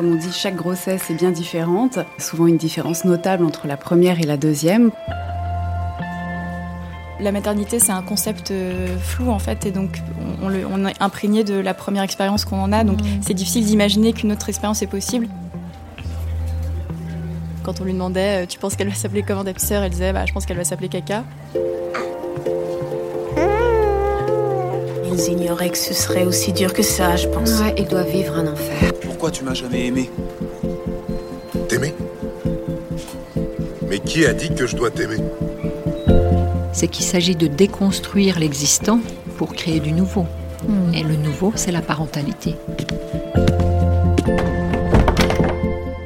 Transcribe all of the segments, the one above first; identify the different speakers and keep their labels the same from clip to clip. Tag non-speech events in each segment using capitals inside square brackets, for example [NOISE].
Speaker 1: Comme on dit, chaque grossesse est bien différente. Souvent une différence notable entre la première et la deuxième.
Speaker 2: La maternité, c'est un concept euh, flou en fait, et donc on, on le- on est imprégné de la première expérience qu'on en a, donc c'est difficile d'imaginer qu'une autre expérience est possible. Quand on lui demandait, euh, tu penses qu'elle va s'appeler comment ta petite sœur Elle disait, bah, je pense qu'elle va s'appeler Caca.
Speaker 3: Ils ignoraient que ce serait aussi dur que ça, je pense.
Speaker 4: Ouais, il doit vivre un enfer.
Speaker 5: Pourquoi tu m'as jamais aimé
Speaker 6: T'aimer Mais qui a dit que je dois t'aimer
Speaker 4: C'est qu'il s'agit de déconstruire l'existant pour créer du nouveau. Et le nouveau, c'est la parentalité.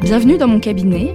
Speaker 7: Bienvenue dans mon cabinet.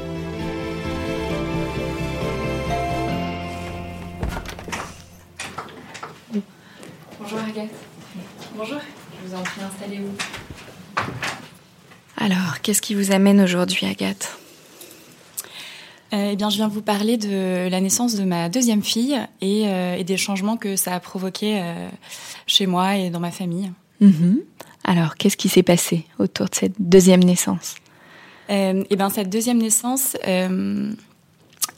Speaker 7: Installez-vous. Alors, qu'est-ce qui vous amène aujourd'hui, Agathe?
Speaker 2: Eh bien, je viens vous parler de la naissance de ma deuxième fille et, euh, et des changements que ça a provoqué euh, chez moi et dans ma famille.
Speaker 7: Mhm. Alors, qu'est-ce qui s'est passé autour de cette deuxième naissance?
Speaker 2: Euh, et ben cette deuxième naissance,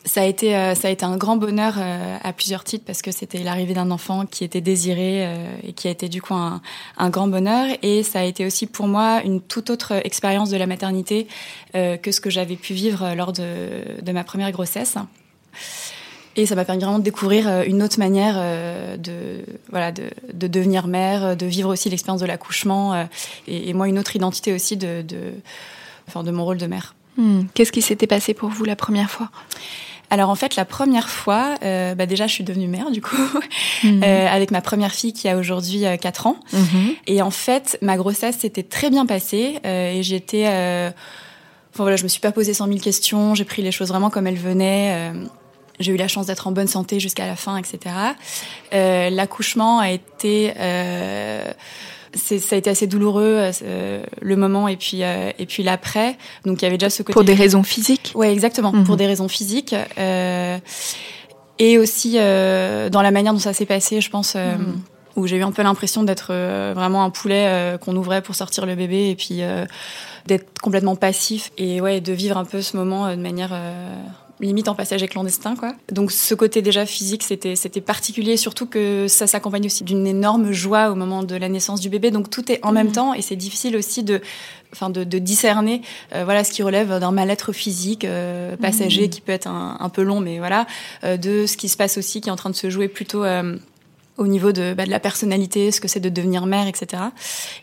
Speaker 2: ça a été euh, ça a été un grand bonheur euh, à plusieurs titres parce que c'était l'arrivée d'un enfant qui était désiré euh, et qui a été du coup un, grand bonheur et ça a été aussi pour moi une toute autre expérience de la maternité que ce que j'avais pu vivre lors de, ma première grossesse. Et ça m'a permis vraiment de découvrir une autre manière de voilà de, de devenir mère, de vivre aussi l'expérience de l'accouchement et, moi une autre identité aussi de enfin de mon rôle de mère.
Speaker 7: Hmm, Qu'est-ce qui s'était passé pour vous la première fois?
Speaker 2: Alors en fait, la première fois, euh, bah déjà, je suis devenue mère du coup,
Speaker 7: Mhm. [LAUGHS]
Speaker 2: euh, avec ma première fille qui a aujourd'hui euh, 4 ans.
Speaker 7: Mhm.
Speaker 2: Et en fait, ma grossesse s'était très bien passée euh, et j'étais... euh, Enfin voilà, je me suis pas posé 100 000 questions, j'ai pris les choses vraiment comme elles venaient. euh, j'ai eu la chance d'être en bonne santé jusqu'à la fin, etc. Euh, L'accouchement a été... C'est- ça a été assez douloureux euh, le moment et puis euh, et puis l'après donc il y avait déjà ce côté
Speaker 7: Pour des raisons physiques?
Speaker 2: Ouais, exactement,
Speaker 7: Mhm.
Speaker 2: pour des raisons physiques. euh, et aussi euh, dans la manière dont ça s'est passé, je pense, euh,
Speaker 7: Mhm.
Speaker 2: où j'ai eu un peu l'impression d'être euh, vraiment un poulet qu'on ouvrait pour sortir le bébé et puis d'être complètement passif et ouais, de vivre un peu ce moment de manière limite en passager clandestin quoi. Donc ce côté déjà physique c'était c'était particulier surtout que ça s'accompagne aussi d'une énorme joie au moment de la naissance du bébé. Donc tout est en même temps et c'est difficile aussi de enfin de, de discerner euh, voilà ce qui relève d'un mal-être physique euh, passager qui peut être un, un peu long mais voilà euh, de ce qui se passe aussi qui est en train de se jouer plutôt au niveau de, bah, de la personnalité, ce que c'est de devenir mère, etc.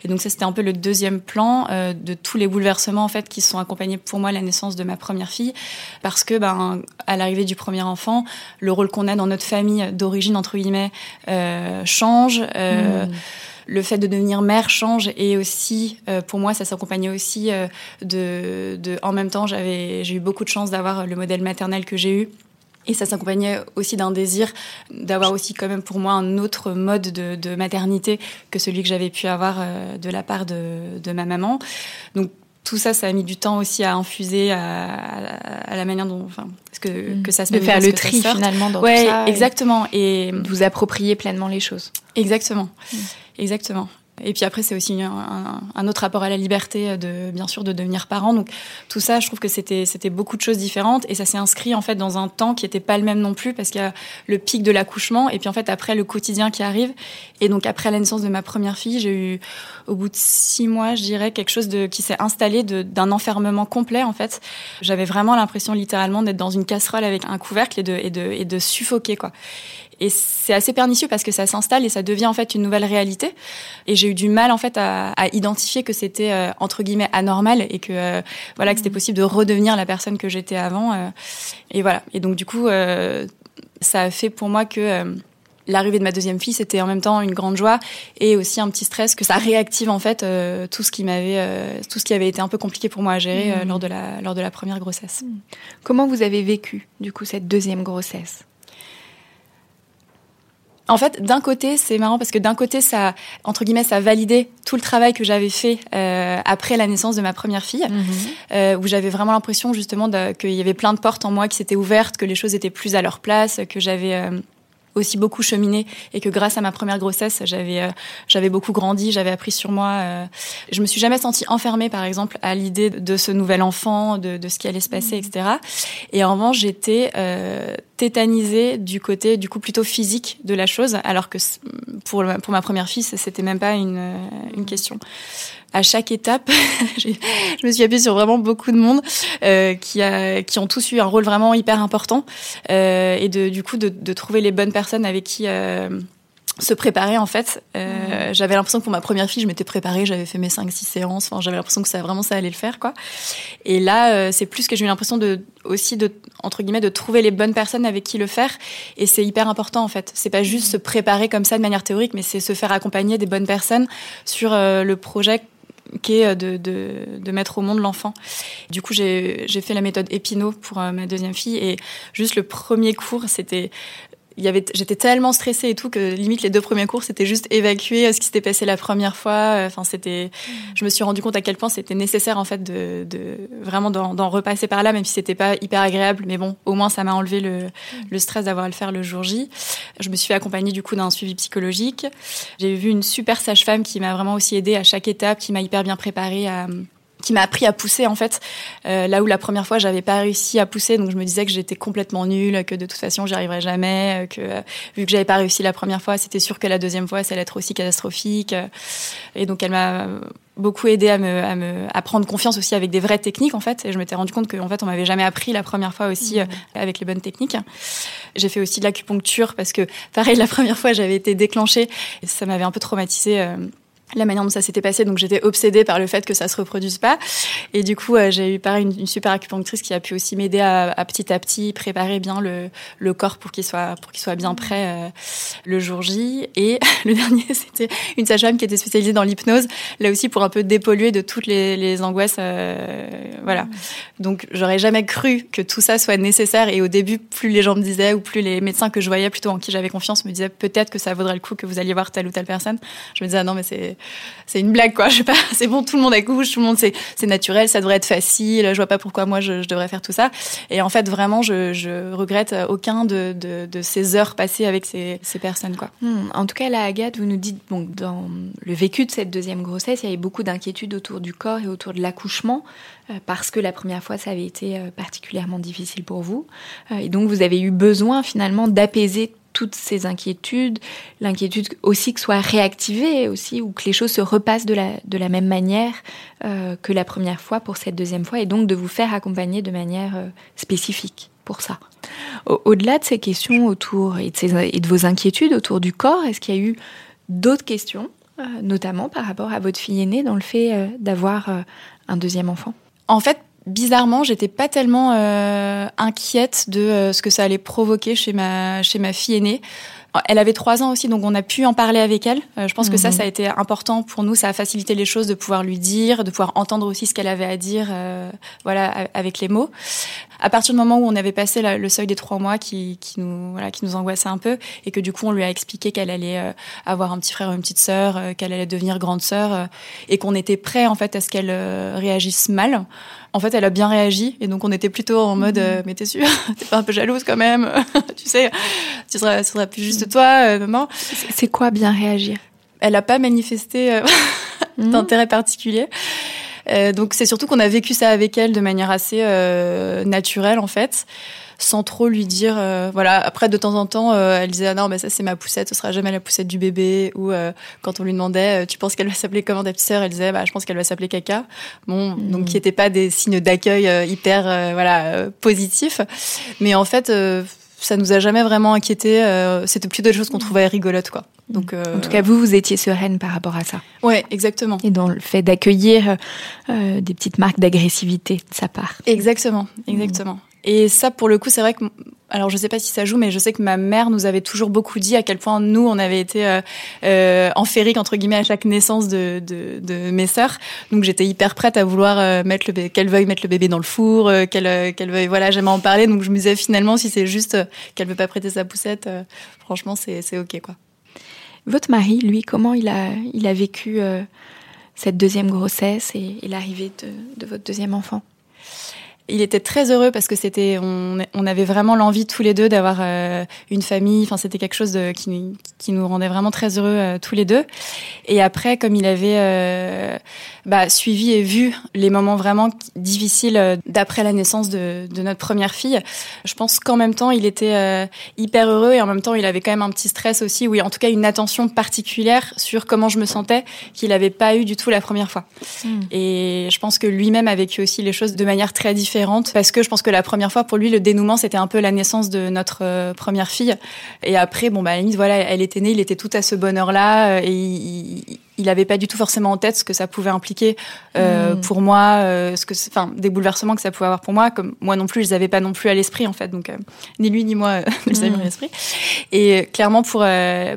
Speaker 2: Et donc ça, c'était un peu le deuxième plan euh, de tous les bouleversements en fait qui sont accompagnés pour moi la naissance de ma première fille, parce que ben à l'arrivée du premier enfant, le rôle qu'on a dans notre famille d'origine entre guillemets euh, change. Euh, Le fait de devenir mère change et aussi euh, pour moi ça s'accompagnait aussi euh, de, de en même temps j'avais j'ai eu beaucoup de chance d'avoir le modèle maternel que j'ai eu et ça s'accompagnait aussi d'un désir d'avoir aussi quand même pour moi un autre mode de, de maternité que celui que j'avais pu avoir euh, de la part de, de ma maman. Donc tout ça, ça a mis du temps aussi à infuser à, à- à la manière dont, enfin, ce que, que ça se
Speaker 7: De faire le tri finalement dans
Speaker 2: Ouais,
Speaker 7: tout ça.
Speaker 2: exactement. Et
Speaker 7: de vous approprier pleinement les choses.
Speaker 2: Exactement. Exactement. Et puis après, c'est aussi un, autre rapport à la liberté de, bien sûr, de devenir parent. Donc tout ça, je trouve que c'était c'était beaucoup de choses différentes et ça s'est inscrit en fait dans un temps qui était pas le même non plus parce qu'il y a le pic de l'accouchement et puis en fait après le quotidien qui arrive. Et donc après la naissance de ma première fille, j'ai eu au bout de six mois, je dirais, quelque chose de qui s'est installé d'un enfermement complet en fait. J'avais vraiment l'impression littéralement d'être dans une casserole avec un couvercle et de et de et de suffoquer quoi. Et c'est assez pernicieux parce que ça s'installe et ça devient en fait une nouvelle réalité. Et j'ai eu du mal en fait à, à identifier que c'était euh, entre guillemets anormal et que euh, voilà que c'était mmh. possible de redevenir la personne que j'étais avant. Euh. et voilà. Et donc du coup, ça a fait pour moi que l'arrivée de ma deuxième fille, c'était en même temps une grande joie et aussi un petit stress que ça réactive en fait tout ce qui m'avait, tout ce qui avait été un peu compliqué pour moi à gérer mmh. lors de la lors de la première grossesse. Mmh.
Speaker 7: Comment vous avez vécu du coup cette deuxième grossesse?
Speaker 2: En fait, d'un côté, c'est marrant parce que d'un côté, ça, entre guillemets, ça validait tout le travail que j'avais fait euh, après la naissance de ma première fille, mhm. euh, où j'avais vraiment l'impression justement qu'il y avait plein de portes en moi qui s'étaient ouvertes, que les choses étaient plus à leur place, que j'avais euh, aussi beaucoup cheminé et que grâce à ma première grossesse, j'avais euh, j'avais beaucoup grandi, j'avais appris sur moi. Euh, je me suis jamais sentie enfermée, par exemple, à l'idée de ce nouvel enfant, de, de, ce qui allait se passer, mmh. etc. Et en revanche, j'étais euh, tétanisée du côté du coup plutôt physique de la chose, alors que pour pour ma première fille, c'était même pas une une question à chaque étape, [LAUGHS] je me suis appuyée sur vraiment beaucoup de monde euh, qui, a, qui ont tous eu un rôle vraiment hyper important euh, et de, du coup de, de, trouver les bonnes personnes avec qui euh, se préparer en fait. Euh. J'avais l'impression que pour ma première fille, je m'étais préparée, j'avais fait mes 5-6 séances, enfin, j'avais l'impression que ça vraiment ça allait le faire quoi. Et là, euh, c'est plus que j'ai eu l'impression de aussi de entre guillemets de trouver les bonnes personnes avec qui le faire et c'est hyper important en fait. C'est pas juste mmh. se préparer comme ça de manière théorique, mais c'est se faire accompagner des bonnes personnes sur euh, le projet est de, de, de, mettre au monde l'enfant. Du coup, j'ai fait la méthode Epino pour euh, ma deuxième fille et juste le premier cours, c'était il y avait j'étais tellement stressée et tout que limite les deux premiers cours c'était juste évacuer euh, ce qui s'était passé la première fois euh, enfin c'était mmh. je me suis rendu compte à quel point c'était nécessaire en fait de, de vraiment d'en repasser par là même si c'était pas hyper agréable mais bon au moins ça m'a enlevé le, mmh. le stress d'avoir à le faire le jour J je me suis fait accompagner du coup d'un suivi psychologique j'ai vu une super sage-femme qui m'a vraiment aussi aidée à chaque étape qui m'a hyper bien préparée à qui m'a appris à pousser en fait. Euh, là où la première fois j'avais pas réussi à pousser donc je me disais que j'étais complètement nulle que de toute façon j'y arriverais jamais euh, que euh, vu que j'avais pas réussi la première fois c'était sûr que la deuxième fois ça allait être aussi catastrophique. Et donc elle m'a beaucoup aidé à me, à me à prendre confiance aussi avec des vraies techniques en fait. Et je m'étais rendu compte qu'en fait on m'avait jamais appris la première fois aussi mmh. avec les bonnes techniques. J'ai fait aussi de l'acupuncture parce que pareil la première fois j'avais été déclenchée et ça m'avait un peu traumatisée la manière dont ça s'était passé, donc j'étais obsédée par le fait que ça se reproduise pas. Et du coup, euh, j'ai eu pareil une, super acupunctrice qui a pu aussi m'aider à, à, petit à petit préparer bien le, le corps pour qu'il soit pour qu'il soit bien prêt euh, le jour J. Et [LAUGHS] le dernier, c'était une sage-femme qui était spécialisée dans l'hypnose, là aussi pour un peu dépolluer de toutes les, les angoisses. Euh, voilà. Donc j'aurais jamais cru que tout ça soit nécessaire. Et au début, plus les gens me disaient ou plus les médecins que je voyais, plutôt en qui j'avais confiance, me disaient peut-être que ça vaudrait le coup que vous alliez voir telle ou telle personne. Je me disais ah non mais c'est c'est une blague quoi. [LAUGHS] Je sais pas, c'est bon, tout le monde accouche, tout le monde c'est naturel, ça devrait être facile. Je vois pas pourquoi moi je, devrais faire tout ça. Et en fait vraiment je, regrette aucun de, ces heures passées avec ces, ces personnes quoi.
Speaker 7: Hmm. En tout cas là Agathe, vous nous dites bon dans le vécu de cette deuxième grossesse, il y avait beaucoup d'inquiétudes autour du corps et autour de l'accouchement euh, parce que la première fois ça avait été euh, particulièrement difficile pour vous euh, et donc vous avez eu besoin finalement d'apaiser toutes ces inquiétudes, l'inquiétude aussi que soit réactivée aussi, ou que les choses se repassent de la, de la même manière euh, que la première fois pour cette deuxième fois, et donc de vous faire accompagner de manière euh, spécifique pour ça. Au-delà de ces questions autour et de, vos inquiétudes autour du corps, est-ce qu'il y a eu d'autres questions, euh, notamment par rapport à votre fille aînée, dans le fait d'avoir un deuxième enfant?
Speaker 2: En fait, bizarrement, j'étais pas tellement euh, inquiète de euh, ce que ça allait provoquer chez ma chez ma fille aînée. Elle avait trois ans aussi, donc on a pu en parler avec elle. Euh, je pense que ça, mhm. ça a été important pour nous. Ça a facilité les choses de pouvoir lui dire, de pouvoir entendre aussi ce qu'elle avait à dire, voilà, avec les mots. À partir du moment où on avait passé le seuil des trois mois, qui, qui nous, voilà, qui nous angoissait un peu, et que du coup on lui a expliqué qu'elle allait avoir un petit frère ou une petite sœur, qu'elle allait devenir grande sœur, et qu'on était prêt en fait à ce qu'elle réagisse mal. En fait, elle a bien réagi et donc on était plutôt en mode mhm. euh, mais t'es sûre, [LAUGHS] t'es pas un peu jalouse quand même, [LAUGHS] tu sais, tu seras, ce sera plus juste toi, euh, maman.
Speaker 7: C'est quoi bien réagir?
Speaker 2: Elle n'a pas manifesté euh,
Speaker 7: Mhm. [LAUGHS]
Speaker 2: d'intérêt particulier. Euh, donc c'est surtout qu'on a vécu ça avec elle de manière assez euh, naturelle en fait, sans trop lui dire. euh, voilà. Après de temps en temps, euh, elle disait ah non, bah ça c'est ma poussette, ce sera jamais la poussette du bébé. Ou euh, quand on lui demandait, tu penses qu'elle va s'appeler comment ta petite sœur Elle disait bah je pense qu'elle va s'appeler Caca. Bon, donc qui n'étaient pas des signes d'accueil euh, hyper euh, voilà positifs, mais en fait. Euh, ça nous a jamais vraiment inquiété. euh, C'était plutôt des choses qu'on trouvait rigolotes, quoi. Donc, euh,
Speaker 7: En tout cas, vous, vous étiez sereine par rapport à ça.
Speaker 2: ouais, exactement.
Speaker 7: Et dans le fait d'accueillir euh, des petites marques d'agressivité de sa part.
Speaker 2: Exactement, exactement. Et ça, pour le coup, c'est vrai que, alors je sais pas si ça joue, mais je sais que ma mère nous avait toujours beaucoup dit à quel point nous, on avait été euh, euh, enfériques entre guillemets à chaque naissance de, de, de mes sœurs. Donc j'étais hyper prête à vouloir euh, mettre le qu'elle veuille mettre le bébé dans le four, euh, qu'elle euh, qu'elle veuille voilà jamais en parler. Donc je me disais finalement si c'est juste qu'elle veut pas prêter sa poussette, franchement c'est c'est ok quoi.
Speaker 7: Votre mari, lui, comment il a, il a vécu cette deuxième grossesse et, et l'arrivée de, de votre deuxième enfant?
Speaker 2: Il était très heureux parce que c'était on, on avait vraiment l'envie tous les deux d'avoir euh, une famille. Enfin c'était quelque chose de, qui, qui nous rendait vraiment très heureux euh, tous les deux. Et après comme il avait euh, bah, suivi et vu les moments vraiment difficiles euh, d'après la naissance de, de notre première fille je pense qu'en même temps il était euh, hyper heureux et en même temps il avait quand même un petit stress aussi oui en tout cas une attention particulière sur comment je me sentais qu'il n'avait pas eu du tout la première fois. Et je pense que lui-même a vécu aussi les choses de manière très différente parce que je pense que la première fois pour lui le dénouement c'était un peu la naissance de notre euh, première fille. Et après bon bah à voilà elle était née il était tout à ce bonheur là et il, il- il avait pas du tout forcément en tête ce que ça pouvait impliquer euh, pour moi, euh, ce que, enfin, des bouleversements que ça pouvait avoir pour moi, comme moi non plus, je les avais pas non plus à l'esprit en fait, donc euh, ni lui ni moi [LAUGHS] ne les avions à l'esprit. Et clairement pour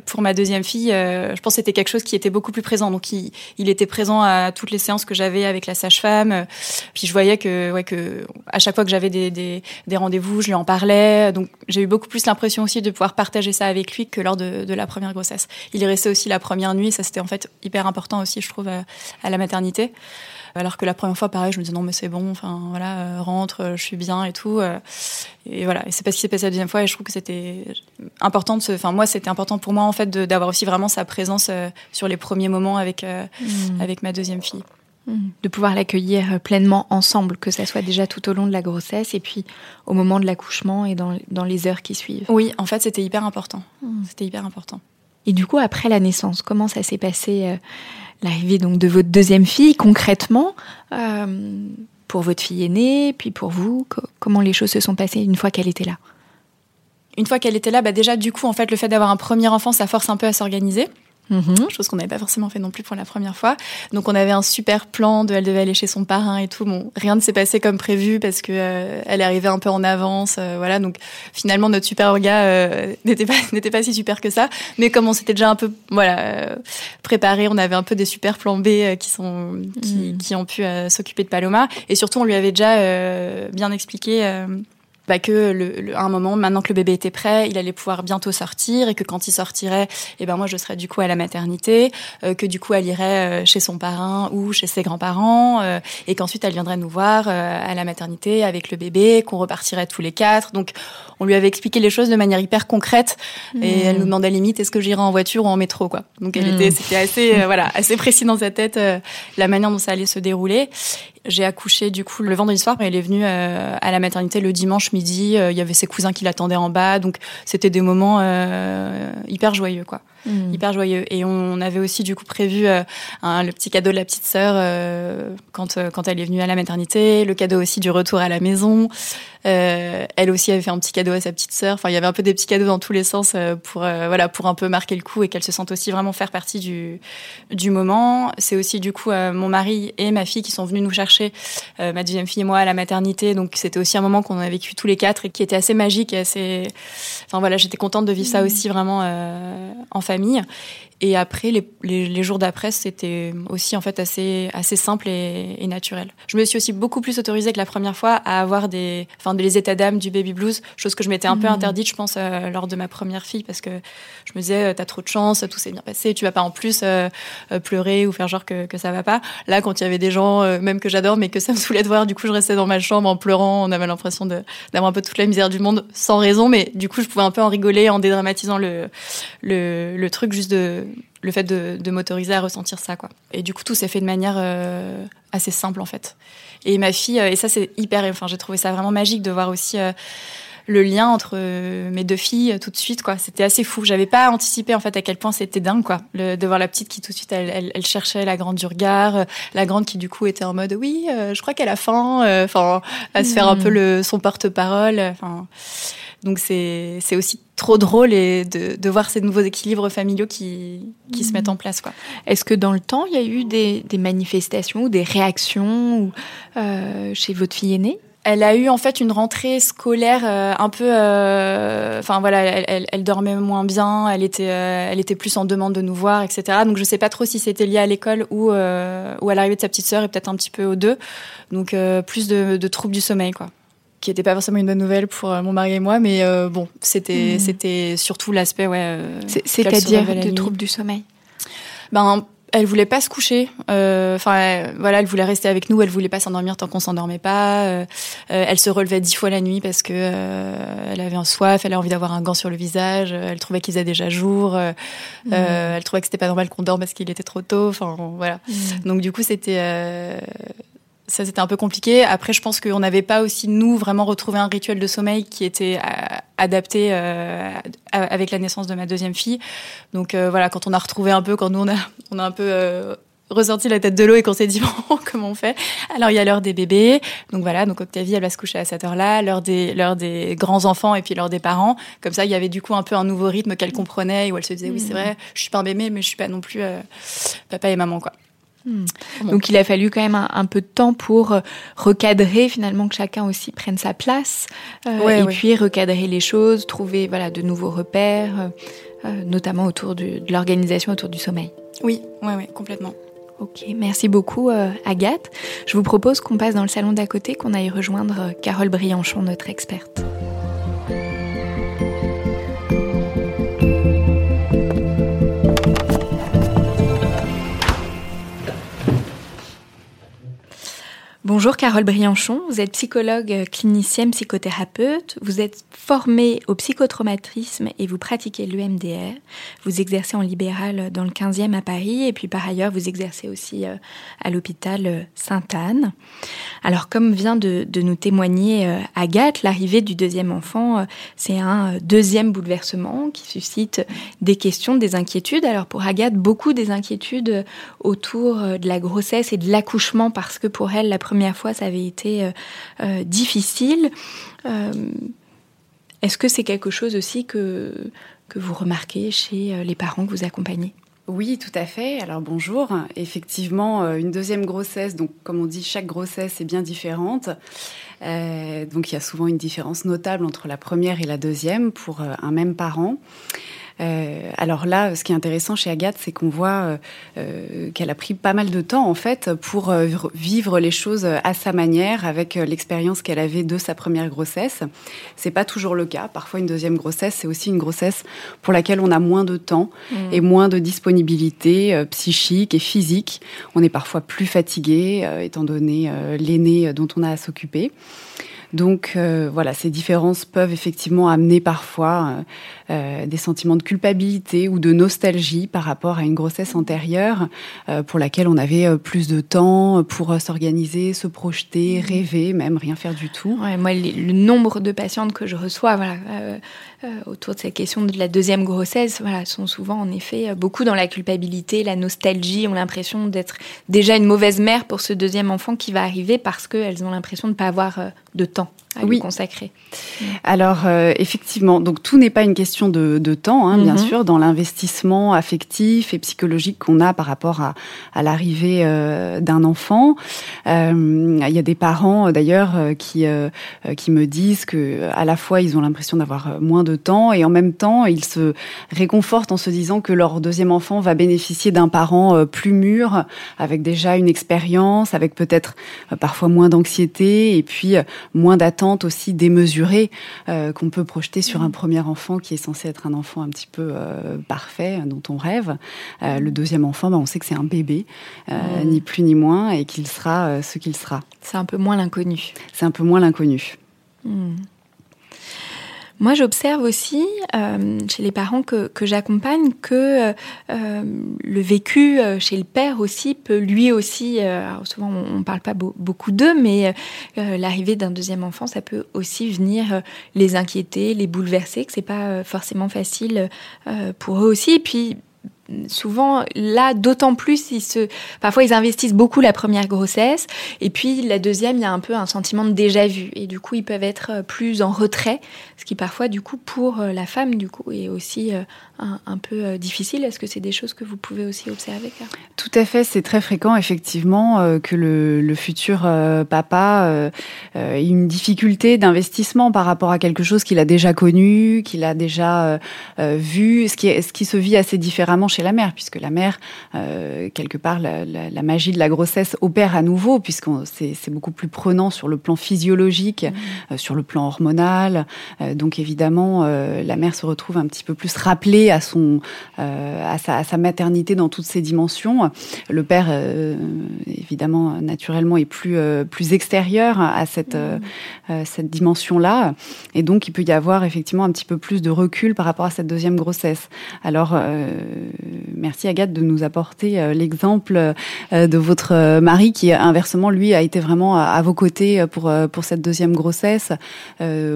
Speaker 2: pour ma deuxième fille, je pense que c'était quelque chose qui était beaucoup plus présent. Donc il, il était présent à toutes les séances que j'avais avec la sage-femme. Puis je voyais que ouais que à chaque fois que j'avais des des, des rendez-vous, je lui en parlais. Donc j'ai eu beaucoup plus l'impression aussi de pouvoir partager ça avec lui que lors de, de la première grossesse. Il est resté aussi la première nuit, ça c'était en fait hyper important aussi, je trouve, à, à la maternité. Alors que la première fois, pareil, je me disais non mais c'est bon, enfin voilà, euh, rentre, euh, je suis bien et tout. euh, et voilà, et c'est pas ce qui s'est passé la deuxième fois. Et je trouve que c'était important de se, enfin moi c'était important pour moi en fait d'avoir aussi vraiment sa présence sur les premiers moments avec euh, avec ma deuxième fille.
Speaker 7: de pouvoir l'accueillir pleinement ensemble, que ça soit déjà tout au long de la grossesse et puis au moment de l'accouchement et dans, dans les heures qui suivent.
Speaker 2: Oui, en fait c'était hyper important. C'était hyper important.
Speaker 7: Et du coup, après la naissance, comment ça s'est passé euh, l'arrivée donc de votre deuxième fille concrètement euh, pour votre fille aînée, puis pour vous co- Comment les choses se sont passées une fois qu'elle était là?
Speaker 2: Une fois qu'elle était là, bah déjà du coup en fait le fait d'avoir un premier enfant, ça force un peu à s'organiser. Chose qu'on n'avait pas forcément fait non plus pour la première fois. Donc on avait un super plan de elle devait aller chez son parrain et tout. Bon, rien ne s'est passé comme prévu parce que euh, elle est arrivée un peu en avance, euh, voilà. Donc finalement notre super orga euh, [LAUGHS] n'était pas n'était pas si super que ça. Mais comme on s'était déjà un peu voilà euh, préparé, on avait un peu des super plans B euh, qui sont qui, qui ont pu euh, s'occuper de Paloma et surtout on lui avait déjà euh, bien expliqué. Bah, que le, le- à un moment, maintenant que le bébé était prêt, il allait pouvoir bientôt sortir et que quand il sortirait, eh ben moi je serais du coup à la maternité, euh, que du coup elle irait euh, chez son parrain ou chez ses grands-parents euh, et qu'ensuite elle viendrait nous voir euh, à la maternité avec le bébé, qu'on repartirait tous les quatre. Donc on lui avait expliqué les choses de manière hyper concrète et elle nous demandait limite est-ce que j'irai en voiture ou en métro quoi. Donc elle était c'était assez euh, voilà assez précis dans sa tête euh, la manière dont ça allait se dérouler. J'ai accouché du coup le vendredi soir, mais elle est venue euh, à la maternité le dimanche midi. Euh, Il y avait ses cousins qui l'attendaient en bas, donc c'était des moments euh, hyper joyeux, quoi, hyper joyeux. Et on avait aussi du coup prévu euh, le petit cadeau de la petite sœur euh, quand euh, quand elle est venue à la maternité, le cadeau aussi du retour à la maison. Elle aussi avait fait un petit cadeau à sa petite sœur. Enfin, il y avait un peu des petits cadeaux dans tous les sens pour voilà pour un peu marquer le coup et qu'elle se sente aussi vraiment faire partie du du moment. C'est aussi du coup mon mari et ma fille qui sont venus nous chercher, ma deuxième fille et moi à la maternité. Donc c'était aussi un moment qu'on a vécu tous les quatre et qui était assez magique et assez. Enfin voilà, j'étais contente de vivre ça aussi vraiment euh, en famille. Et après, les, les, les jours d'après, c'était aussi en fait assez assez simple et, et naturel. Je me suis aussi beaucoup plus autorisée que la première fois à avoir des, enfin des états d'âme du baby blues, chose que je m'étais un peu interdite, je pense, euh, lors de ma première fille, parce que je me disais, euh, t'as trop de chance, tout s'est bien passé, tu vas pas en plus euh, euh, pleurer ou faire genre que, que ça va pas. Là, quand il y avait des gens, euh, même que j'adore, mais que ça me saoulait de voir, du coup, je restais dans ma chambre en pleurant, on avait l'impression de d'avoir un peu toute la misère du monde sans raison, mais du coup, je pouvais un peu en rigoler en dédramatisant le le, le truc juste de le fait de, de m'autoriser à ressentir ça, quoi. Et du coup, tout s'est fait de manière assez simple, en fait. Et ma fille, et ça, c'est hyper, enfin, j'ai trouvé ça vraiment magique de voir aussi le lien entre euh, mes deux filles euh, tout de suite quoi c'était assez fou j'avais pas anticipé en fait à quel point c'était dingue quoi le, de voir la petite qui tout de suite elle, elle, cherchait la grande du regard euh, la grande qui du coup était en mode oui je crois qu'elle a faim enfin à se faire un peu hmm. le son porte-parole enfin donc c'est aussi trop drôle et de, de voir ces nouveaux équilibres familiaux qui, qui se mettent en place. quoi.
Speaker 7: Est-ce que dans le temps, il y a eu des, des manifestations ou des réactions ou, euh, chez votre fille aînée?
Speaker 2: Elle a eu en fait une rentrée scolaire euh, un peu, euh, enfin voilà, elle, elle, dormait moins bien, elle était, euh, elle était plus en demande de nous voir, etc. Donc je sais pas trop si c'était lié à l'école ou, ou à l'arrivée de sa petite sœur et peut-être un petit peu aux deux. Donc plus de, de troubles du sommeil, quoi qui n'était pas forcément une bonne nouvelle pour mon mari et moi, mais bon, c'était mmh. c'était surtout l'aspect ouais.
Speaker 7: C'est-à-dire de troubles du sommeil?
Speaker 2: Ben elle voulait pas se coucher. Euh, enfin, voilà, elle voulait rester avec nous. Elle voulait pas s'endormir tant qu'on s'endormait pas. Euh, euh, elle se relevait dix fois la nuit parce que elle avait un soif. Elle avait envie d'avoir un gant sur le visage. Elle trouvait qu'il faisait déjà jour. Mmh. elle trouvait que c'était pas normal qu'on dorme parce qu'il était trop tôt. Enfin, voilà. Mmh. Donc du coup, c'était ça c'était un peu compliqué. Après, je pense qu'on n'avait pas aussi nous vraiment retrouvé un rituel de sommeil qui était euh, adapté euh, avec la naissance de ma deuxième fille. Donc euh, voilà, quand on a retrouvé un peu, quand nous on a, on a un peu ressorti la tête de l'eau et qu'on s'est dit [LAUGHS] bon comment on fait? Alors il y a l'heure des bébés, donc voilà, donc Octavie elle va se coucher à cette heure-là, l'heure des l'heure des grands enfants et puis l'heure des parents. Comme ça, il y avait du coup un peu un nouveau rythme qu'elle comprenait où elle se disait oui c'est mmh. vrai, je suis pas un bébé mais je suis pas non plus papa et maman quoi.
Speaker 7: Hmm. Donc il a fallu quand même un, peu de temps pour euh, recadrer finalement que chacun aussi prenne sa place euh, et puis recadrer les choses, trouver voilà de nouveaux repères, euh, notamment autour de, l'organisation autour du sommeil.
Speaker 2: Oui, oui, oui, complètement.
Speaker 7: Ok, merci beaucoup Agathe. Je vous propose qu'on passe dans le salon d'à côté, qu'on aille rejoindre Carole Brianchon, notre experte. Bonjour Carole Brianchon, vous êtes psychologue euh, clinicienne, psychothérapeute, vous êtes formée au psychotraumatisme et vous pratiquez l'UMDR. Vous exercez en libéral dans le 15e à Paris et puis par ailleurs vous exercez aussi euh, à l'hôpital euh, Sainte-Anne. Alors comme vient de, nous témoigner Agathe, l'arrivée du deuxième enfant, c'est un deuxième bouleversement qui suscite des questions, des inquiétudes. Alors pour Agathe, beaucoup des inquiétudes autour de la grossesse et de l'accouchement parce que pour elle, la première première fois, ça avait été euh, euh, difficile. Euh, est-ce que c'est quelque chose aussi que, que vous remarquez chez les parents que vous accompagnez?
Speaker 1: Oui, tout à fait. Alors bonjour. Effectivement, une deuxième grossesse, donc comme on dit, chaque grossesse est bien différente. donc il y a souvent une différence notable entre la première et la deuxième pour un même parent. Euh, alors là, ce qui est intéressant chez Agathe, c'est qu'on voit euh, euh, qu'elle a pris pas mal de temps en fait pour vivre les choses à sa manière, avec l'expérience qu'elle avait de sa première grossesse. C'est pas toujours le cas. Parfois, une deuxième grossesse, c'est aussi une grossesse pour laquelle on a moins de temps mmh. et moins de disponibilité psychique et physique. On est parfois plus fatigué, étant donné l'aîné dont on a à s'occuper. Donc euh, voilà, ces différences peuvent effectivement amener parfois euh, euh, des sentiments de culpabilité ou de nostalgie par rapport à une grossesse antérieure pour laquelle on avait plus de temps pour s'organiser, se projeter, mmh. rêver, même rien faire du tout.
Speaker 7: Ouais, moi, le nombre de patientes que je reçois, voilà autour de cette question de la deuxième grossesse, voilà, sont souvent en effet euh, beaucoup dans la culpabilité, la nostalgie, ont l'impression d'être déjà une mauvaise mère pour ce deuxième enfant qui va arriver parce qu'elles ont l'impression de ne pas avoir euh, de temps à lui consacrer.
Speaker 1: Alors effectivement, donc tout n'est pas une question de, temps, hein, bien mhm. sûr, dans l'investissement affectif et psychologique qu'on a par rapport à, à l'arrivée d'un enfant. Il y a des parents d'ailleurs qui qui me disent que à la fois ils ont l'impression d'avoir moins de temps et en même temps ils se réconfortent en se disant que leur deuxième enfant va bénéficier d'un parent euh, plus mûr, avec déjà une expérience, avec peut-être euh, parfois moins d'anxiété et puis euh, moins d'attente aussi démesurée qu'on peut projeter sur un premier enfant qui est censé être un enfant un petit peu parfait dont on rêve. le deuxième enfant, ben, on sait que c'est un bébé, mmh. ni plus ni moins, et qu'il sera ce qu'il sera.
Speaker 7: C'est un peu moins l'inconnu.
Speaker 1: C'est un peu moins l'inconnu. Mmh.
Speaker 7: Moi, j'observe aussi euh, chez les parents que, que j'accompagne que euh, le vécu euh, chez le père aussi peut lui aussi, souvent on ne parle pas beaucoup d'eux, mais l'arrivée d'un deuxième enfant, ça peut aussi venir les inquiéter, les bouleverser, que c'est pas forcément facile pour eux aussi. Et puis souvent là d'autant plus parfois ils investissent beaucoup la première grossesse et puis la deuxième il y a un peu un sentiment de déjà vu et du coup ils peuvent être plus en retrait ce qui parfois du coup pour la femme du coup est aussi un, peu euh, difficile. Est-ce que c'est des choses que vous pouvez aussi observer
Speaker 1: Tout à fait, c'est très fréquent effectivement euh, que le, futur euh, papa ait une difficulté d'investissement par rapport à quelque chose qu'il a déjà connu, qu'il a déjà vu, ce qui, est, ce qui se vit assez différemment chez la mère, puisque la mère, quelque part, la, magie de la grossesse opère à nouveau, puisque c'est beaucoup plus prenant sur le plan physiologique, mmh. sur le plan hormonal. donc évidemment, la mère se retrouve un petit peu plus rappelée à son euh, à, sa, maternité dans toutes ses dimensions. Le père, euh, évidemment, naturellement, est plus euh, plus extérieur à cette cette dimension-là, et donc il peut y avoir effectivement un petit peu plus de recul par rapport à cette deuxième grossesse. Alors, merci Agathe de nous apporter l'exemple de votre mari qui inversement lui a été vraiment à, vos côtés pour pour cette deuxième grossesse.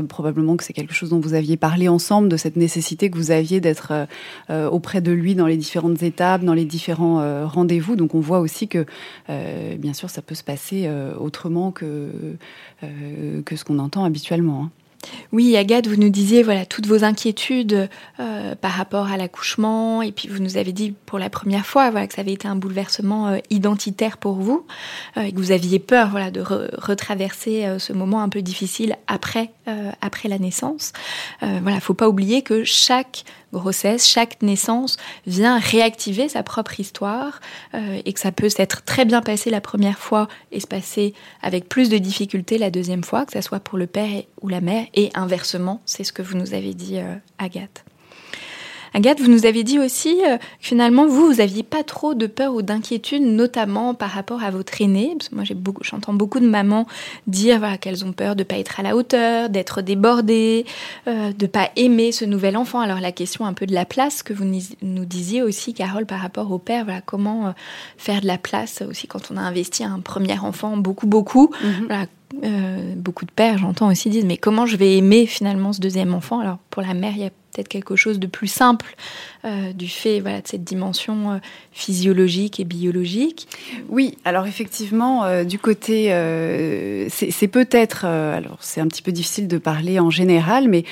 Speaker 1: probablement que c'est quelque chose dont vous aviez parlé ensemble de cette nécessité que vous aviez d'être euh, auprès de lui dans les différentes étapes, dans les différents euh, rendez-vous. Donc on voit aussi que, euh, bien sûr, ça peut se passer autrement que, que ce qu'on entend habituellement. Hein.
Speaker 7: Oui, Agathe, vous nous disiez voilà toutes vos inquiétudes euh, par rapport à l'accouchement, et puis vous nous avez dit pour la première fois voilà que ça avait été un bouleversement euh, identitaire pour vous, euh, et que vous aviez peur voilà de retraverser ce moment un peu difficile après après la naissance. voilà, faut pas oublier que chaque grossesse, chaque naissance vient réactiver sa propre histoire et que ça peut s'être très bien passé la première fois et se passer avec plus de difficultés la deuxième fois, que ce soit pour le père ou la mère et inversement, c'est ce que vous nous avez dit, euh, Agathe. Agathe, vous nous avez dit aussi euh, que finalement, vous, vous n'aviez pas trop de peur ou d'inquiétude, notamment par rapport à votre aîné. Parce que moi, j'entends beaucoup de mamans dire qu'elles ont peur de ne pas être à la hauteur, d'être débordées, euh, de ne pas aimer ce nouvel enfant. Alors, la question un peu de la place que vous nous disiez aussi, Carole, par rapport au père, voilà, comment faire de la place aussi quand on a investi un premier enfant beaucoup, beaucoup. Euh, beaucoup de pères, j'entends aussi, disent mais comment je vais aimer finalement ce deuxième enfant? Alors pour la mère, il y a peut-être quelque chose de plus simple euh, du fait voilà, de cette dimension euh, physiologique et biologique.
Speaker 1: Oui, alors effectivement, euh, du côté, c'est peut-être, alors c'est un petit peu difficile de parler en général, mais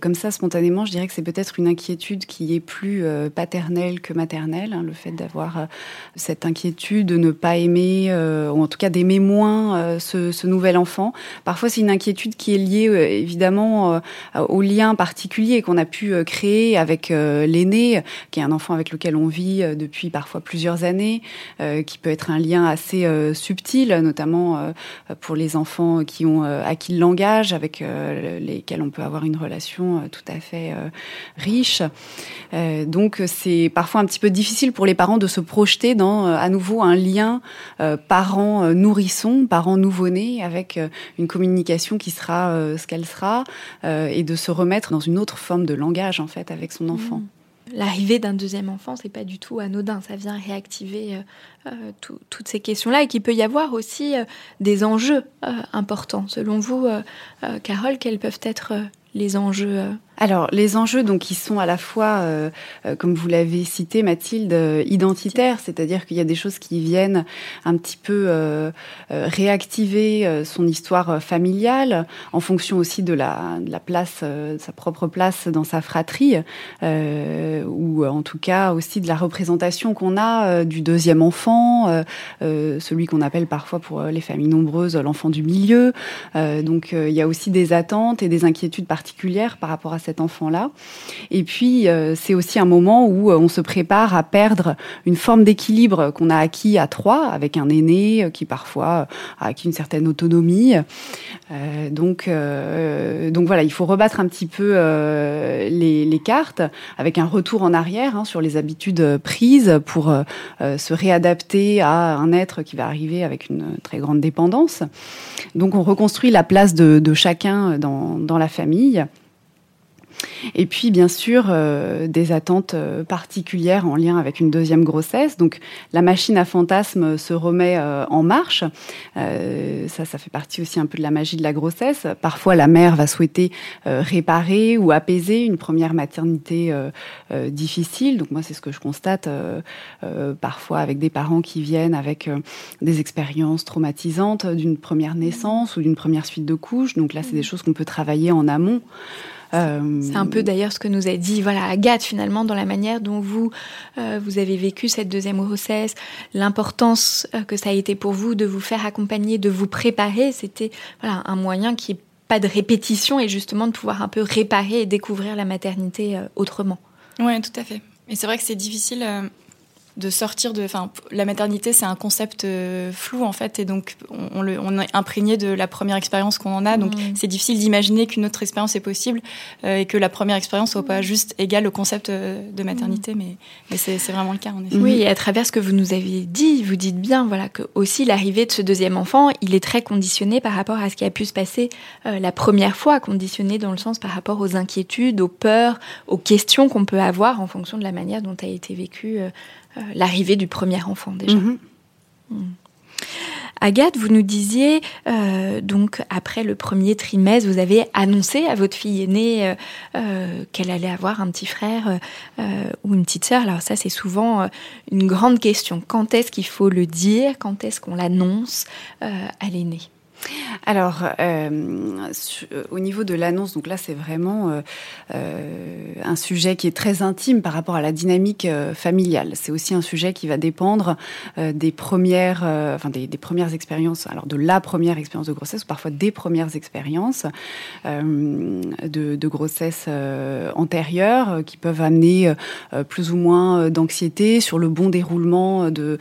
Speaker 1: comme ça, spontanément, je dirais que c'est peut-être une inquiétude qui est plus paternelle que maternelle, hein, le fait d'avoir cette inquiétude de ne pas aimer, ou en tout cas d'aimer moins ce, nouvel enfant. Parfois, c'est une inquiétude qui est liée évidemment au lien particulier qu'on a pu créer avec euh, l'aîné, qui est un enfant avec lequel on vit euh, depuis parfois plusieurs années, euh, qui peut être un lien assez subtil, notamment pour les enfants qui ont acquis le langage, avec lesquels on peut avoir une relation tout à fait riche. donc c'est parfois un petit peu difficile pour les parents de se projeter dans à nouveau un lien parent-nourrisson, parent-nouveau-né, avec une communication qui sera ce qu'elle sera, et de se remettre dans une autre forme de langage en fait avec son enfant. Mm.
Speaker 7: L'arrivée d'un deuxième enfant, c'est pas du tout anodin. Ça vient réactiver euh, euh, toutes ces questions-là et qu'il peut y avoir aussi euh, des enjeux importants. Selon vous, Carole, quels peuvent être les enjeux
Speaker 1: alors, les enjeux, donc, qui sont à la fois, euh, euh, comme vous l'avez cité, Mathilde, euh, identitaires, c'est-à-dire qu'il y a des choses qui viennent un petit peu réactiver son histoire familiale, en fonction aussi de la, de la place, de sa propre place dans sa fratrie, ou en tout cas aussi de la représentation qu'on a du deuxième enfant, celui qu'on appelle parfois pour les familles nombreuses l'enfant du milieu. donc, il y a aussi des attentes et des inquiétudes particulières par rapport à cet enfant-là. Et puis, c'est aussi un moment où on se prépare à perdre une forme d'équilibre qu'on a acquis à trois, avec un aîné qui parfois a acquis une certaine autonomie. donc, donc voilà, il faut rebattre un petit peu les, cartes avec un retour en arrière hein, sur les habitudes prises pour se réadapter à un être qui va arriver avec une très grande dépendance. Donc on reconstruit la place de, chacun dans la famille. Et puis, bien sûr, euh, des attentes euh, particulières en lien avec une deuxième grossesse. Donc, la machine à fantasmes se remet euh, en marche. ça, ça fait partie aussi un peu de la magie de la grossesse. Parfois, la mère va souhaiter réparer ou apaiser une première maternité difficile. Donc, moi, c'est ce que je constate parfois avec des parents qui viennent avec des expériences traumatisantes d'une première naissance ou d'une première suite de couches. Donc là, c'est des choses qu'on peut travailler en amont.
Speaker 7: Euh, c'est un peu d'ailleurs ce que nous a dit voilà Agathe finalement dans la manière dont vous euh, vous avez vécu cette deuxième grossesse, l'importance euh, que ça a été pour vous de vous faire accompagner, de vous préparer, c'était voilà un moyen qui est pas de répétition et justement de pouvoir un peu réparer et découvrir la maternité autrement.
Speaker 2: Oui, tout à fait. Et c'est vrai que c'est difficile de sortir de. Enfin, la maternité, c'est un concept euh, flou en fait, et donc on, le, on est imprégné de la première expérience qu'on en a. Donc mm. c'est difficile d'imaginer qu'une autre expérience est possible euh, et que la première expérience soit pas juste égale au concept euh, de maternité, mm. mais, mais c'est vraiment le cas en effet.
Speaker 7: Oui, et à travers ce que vous nous avez dit, vous dites bien, voilà, que aussi l'arrivée de ce deuxième enfant, il est très conditionné par rapport à ce qui a pu se passer la première fois, conditionné dans le sens par rapport aux inquiétudes, aux peurs, aux questions qu'on peut avoir en fonction de la manière dont a été vécu l'arrivée du premier enfant déjà. Mhm. Hmm. Agathe, vous nous disiez, euh, donc après le premier trimestre, vous avez annoncé à votre fille aînée euh, qu'elle allait avoir un petit frère ou une petite sœur. Alors ça, c'est souvent une grande question. Quand est-ce qu'il faut le dire? Quand est-ce qu'on l'annonce à l'aînée?
Speaker 1: Alors, euh, au niveau de l'annonce, donc là, c'est vraiment euh, euh, un sujet qui est très intime par rapport à la dynamique familiale. C'est aussi un sujet qui va dépendre des premières, enfin des, premières expériences, alors de la première expérience de grossesse, ou parfois des premières expériences de, grossesse antérieure, qui peuvent amener plus ou moins d'anxiété sur le bon déroulement de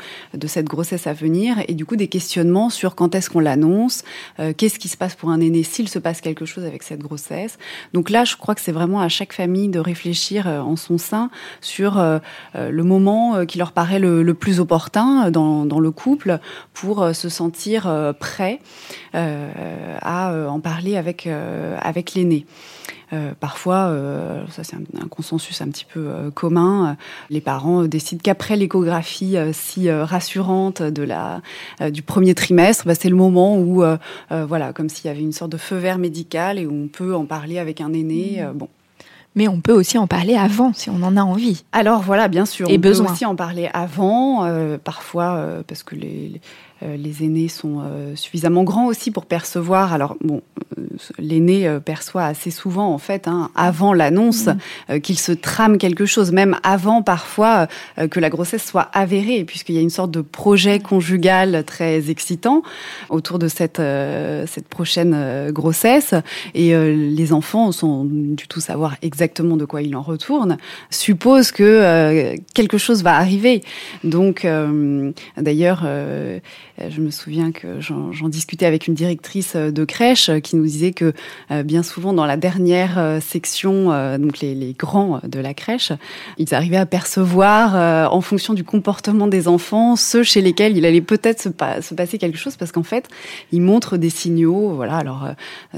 Speaker 1: cette grossesse à venir, et du coup des questionnements sur quand est-ce qu'on l'annonce, euh, qu'est-ce qui se passe pour un aîné s'il se passe quelque chose avec cette grossesse? Donc là, je crois que c'est vraiment à chaque famille de réfléchir euh, en son sein sur euh, le moment qui leur paraît le, plus opportun dans, dans, le couple pour se sentir prêt à en parler avec, avec l'aîné. Euh, parfois, euh, ça c'est un, consensus un petit peu euh, commun, les parents décident qu'après l'échographie si rassurante de la, du premier trimestre, bah, c'est le moment où, voilà, comme s'il y avait une sorte de feu vert médical et où on peut en parler avec un aîné. Mmh. bon,
Speaker 7: mais on peut aussi en parler avant si on en a envie.
Speaker 1: Alors voilà, bien sûr, et on besoin. peut aussi en parler avant, parfois parce que les, les aînés sont euh, suffisamment grands aussi pour percevoir. Alors bon, euh, l'aîné perçoit assez souvent en fait, hein, avant l'annonce, mm. qu'il se trame quelque chose, même avant parfois que la grossesse soit avérée, puisqu'il y a une sorte de projet conjugal très excitant autour de cette cette prochaine grossesse. Et les enfants, sans du tout savoir exactement de quoi il en retourne, supposent que quelque chose va arriver. Donc, d'ailleurs euh, je me souviens que j'en discutais avec une directrice euh, de crèche euh, qui nous disait que bien souvent dans la dernière section, donc les, grands de la crèche, ils arrivaient à percevoir en fonction du comportement des enfants ceux chez lesquels il allait peut-être se, passer quelque chose parce qu'en fait, ils montrent des signaux. Voilà, alors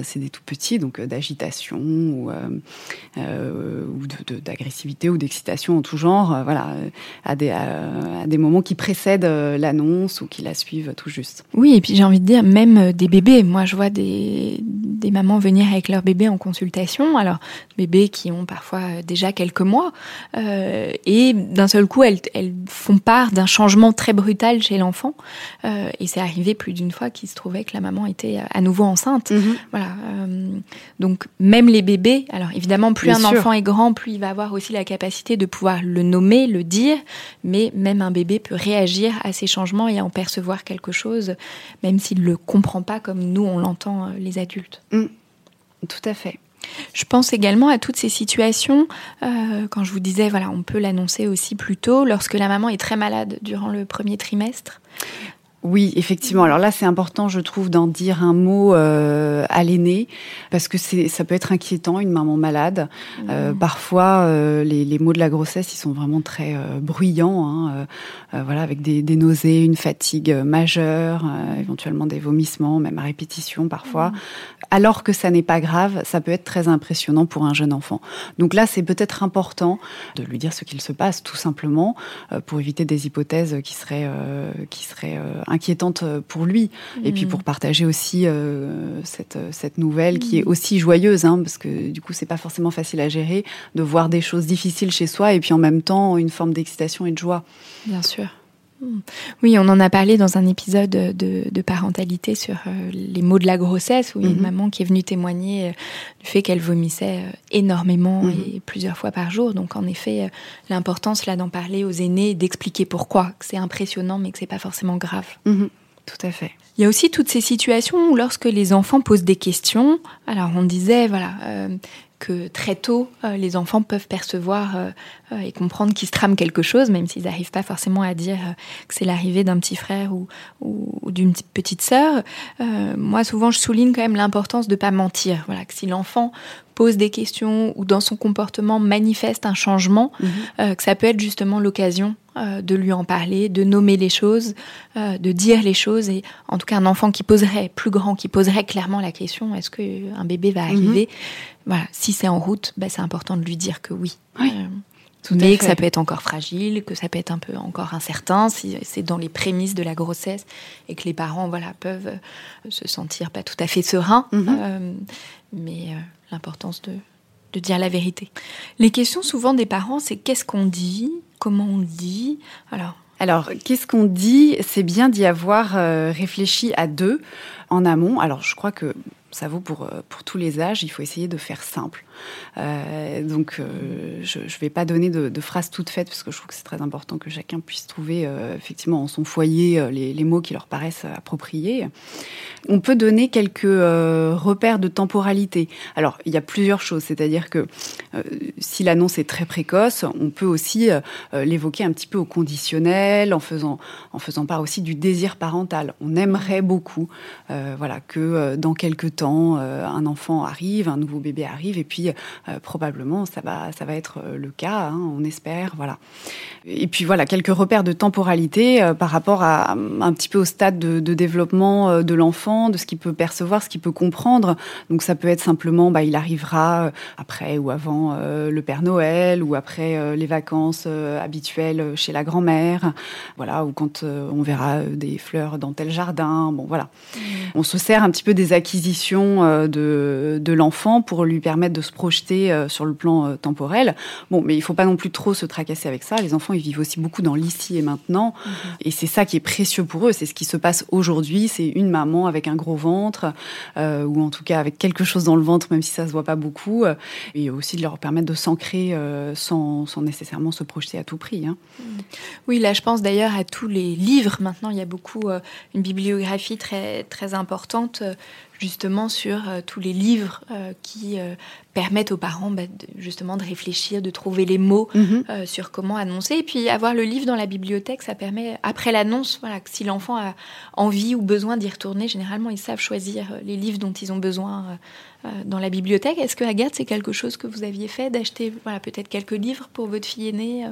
Speaker 1: c'est des tout petits, donc d'agitation ou, d'agressivité ou d'excitation en tout genre. voilà, à des moments qui précèdent l'annonce ou qui la suivent tout juste.
Speaker 7: Oui, et puis j'ai envie de dire, même euh, des bébés. Moi, je vois des, des mamans venir avec leur bébé en consultation. Alors, bébés qui ont parfois euh, déjà quelques mois. Euh, et d'un seul coup, elles, elles font part d'un changement très brutal chez l'enfant. Euh, et c'est arrivé plus d'une fois qu'il se trouvait que la maman était à nouveau enceinte. Mhm. Voilà. Euh, donc, même les bébés, alors évidemment, plus un enfant est grand, plus il va avoir aussi la capacité de pouvoir le nommer, le dire. Mais même un bébé peut réagir à ces changements et en percevoir quelque quelque chose, même s'il ne le comprend pas comme nous, on l'entend, euh, les adultes.
Speaker 1: Mm. tout à fait.
Speaker 7: Je pense également à toutes ces situations, euh, quand je vous disais, voilà, on peut l'annoncer aussi plus tôt, lorsque la maman est très malade durant le premier trimestre.
Speaker 1: Oui, effectivement. Alors là, c'est important, je trouve, d'en dire un mot euh, à l'aîné, parce que c'est, ça peut être inquiétant, une maman malade. Euh, mmh. parfois, euh, les, les, mots de la grossesse, ils sont vraiment très euh, bruyants, hein, euh, voilà, avec des, des, nausées, une fatigue majeure, éventuellement des vomissements, même à répétition parfois. Mmh. Alors que ça n'est pas grave, ça peut être très impressionnant pour un jeune enfant. Donc là, c'est peut-être important de lui dire ce qu'il se passe, tout simplement, pour éviter des hypothèses qui seraient, qui seraient inquiétante euh, pour lui et puis mm. pour partager aussi euh, cette, euh, cette nouvelle qui est mm. aussi joyeuse hein, parce que du coup c'est pas forcément facile à gérer de voir des choses difficiles chez soi et puis en même temps une forme d'excitation et de joie.
Speaker 7: Bien sûr. Hmm. Oui, on en a parlé dans un épisode de, parentalité sur euh, les mots de la grossesse, où il y a une mhm. maman qui est venue témoigner euh, du fait qu'elle vomissait euh, énormément mhm. et plusieurs fois par jour. Donc, en effet, l'importance là d'en parler aux aînés, d'expliquer pourquoi, que c'est impressionnant, mais que c'est pas forcément grave.
Speaker 1: Mhm. Tout à fait.
Speaker 7: Il y a aussi toutes ces situations où lorsque les enfants posent des questions, alors on disait, voilà, que très tôt, euh, les enfants peuvent percevoir euh, euh, et comprendre qu'il se trame quelque chose, même s'ils n'arrivent pas forcément à dire que c'est l'arrivée d'un petit frère ou, d'une petite sœur. moi, souvent, je souligne quand même l'importance de ne pas mentir. Voilà, que si l'enfant pose des questions ou dans son comportement manifeste un changement, mhm. que ça peut être justement l'occasion de lui en parler, de nommer les choses, de dire les choses. Et en tout cas, un enfant qui poserait, plus grand, qui poserait clairement la question est-ce qu'un bébé va mhm. arriver? Voilà, si c'est en route, bah, c'est important de lui dire que oui.
Speaker 1: oui.
Speaker 7: Euh, mais que ça peut être encore fragile, que ça peut être un peu encore incertain, si c'est dans les prémices de la grossesse et que les parents voilà, peuvent euh, se sentir pas tout à fait sereins, mhm. euh, mais l'importance de, de dire la vérité. Les questions souvent des parents, c'est qu'est-ce qu'on dit, comment on dit?
Speaker 1: Alors, alors, qu'est-ce qu'on dit? C'est bien d'y avoir réfléchi à deux en amont. Alors, je crois que ça vaut pour, euh, pour tous les âges, il faut essayer de faire simple. Euh, donc, euh, je ne vais pas donner de, de, phrases toutes faites parce que je trouve que c'est très important que chacun puisse trouver effectivement en son foyer les, les, mots qui leur paraissent appropriés. On peut donner quelques repères de temporalité. Alors, il y a plusieurs choses, c'est-à-dire que si l'annonce est très précoce, on peut aussi l'évoquer un petit peu au conditionnel, en faisant, en faisant part aussi du désir parental. On aimerait beaucoup, voilà, que dans quelques temps, un enfant arrive, un nouveau bébé arrive, et puis euh, probablement ça va, ça va être euh, le cas, hein, on espère, voilà. Et puis voilà, quelques repères de temporalité euh, par rapport à un petit peu au stade de, de développement de l'enfant, de ce qu'il peut percevoir, ce qu'il peut comprendre. Donc ça peut être simplement, bah, il arrivera après ou avant le Père Noël ou après les vacances habituelles chez la grand-mère, voilà, ou quand on verra des fleurs dans tel jardin. Bon, voilà. Mmh. On se sert un petit peu des acquisitions de, de l'enfant pour lui permettre de se projeter euh, sur le plan euh, temporel. Bon, mais il faut pas non plus trop se tracasser avec ça. Les enfants, ils vivent aussi beaucoup dans l'ici et maintenant. Mhm. Et c'est ça qui est précieux pour eux. C'est ce qui se passe aujourd'hui. C'est une maman avec un gros ventre, euh, ou en tout cas avec quelque chose dans le ventre, même si ça se voit pas beaucoup. Et aussi de leur permettre de s'ancrer sans, sans, nécessairement se projeter à tout prix. Hein.
Speaker 7: Oui, là, je pense d'ailleurs à tous les livres. Maintenant, il y a beaucoup, une bibliographie très, très importante justement sur euh, tous les livres euh, qui euh, permettent aux parents bah, justement de réfléchir, de trouver les mots mhm. sur comment annoncer. Et puis avoir le livre dans la bibliothèque, ça permet, après l'annonce, voilà, que si l'enfant a envie ou besoin d'y retourner, généralement ils savent choisir les livres dont ils ont besoin dans la bibliothèque. Est-ce que Agathe, c'est quelque chose que vous aviez fait, d'acheter voilà, peut-être quelques livres pour votre fille aînée euh?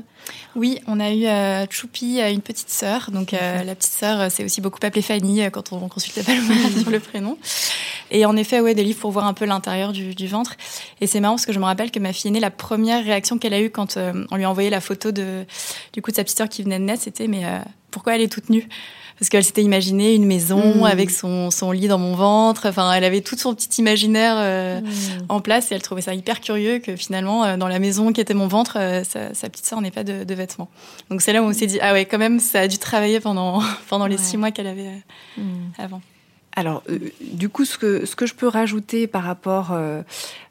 Speaker 2: Oui, on a eu euh, Choupi, une petite sœur. Donc la petite sœur, c'est aussi beaucoup appelée Fanny quand on consulte Paloma [LAUGHS] sur le prénom. Et en effet, ouais, des livres pour voir un peu l'intérieur du, du, ventre. Et c'est marrant parce que je me rappelle que ma fille aînée, la première réaction qu'elle a eue quand on lui a envoyé la photo de, du coup de sa petite sœur qui venait de naître, c'était mais pourquoi elle est toute nue? Parce qu'elle s'était imaginé une maison mmh. avec son, son, lit dans mon ventre. Enfin, elle avait tout son petit imaginaire euh, mmh. en place et elle trouvait ça hyper curieux que finalement, euh, dans la maison qui était mon ventre, euh, sa, sa, petite sœur n'ait pas de, de, vêtements. Donc c'est là où on s'est dit ah ouais, quand même, ça a dû travailler pendant [LAUGHS] pendant les six mois qu'elle avait mmh. avant.
Speaker 1: Alors, euh, du coup, ce que, ce que je peux rajouter par rapport euh,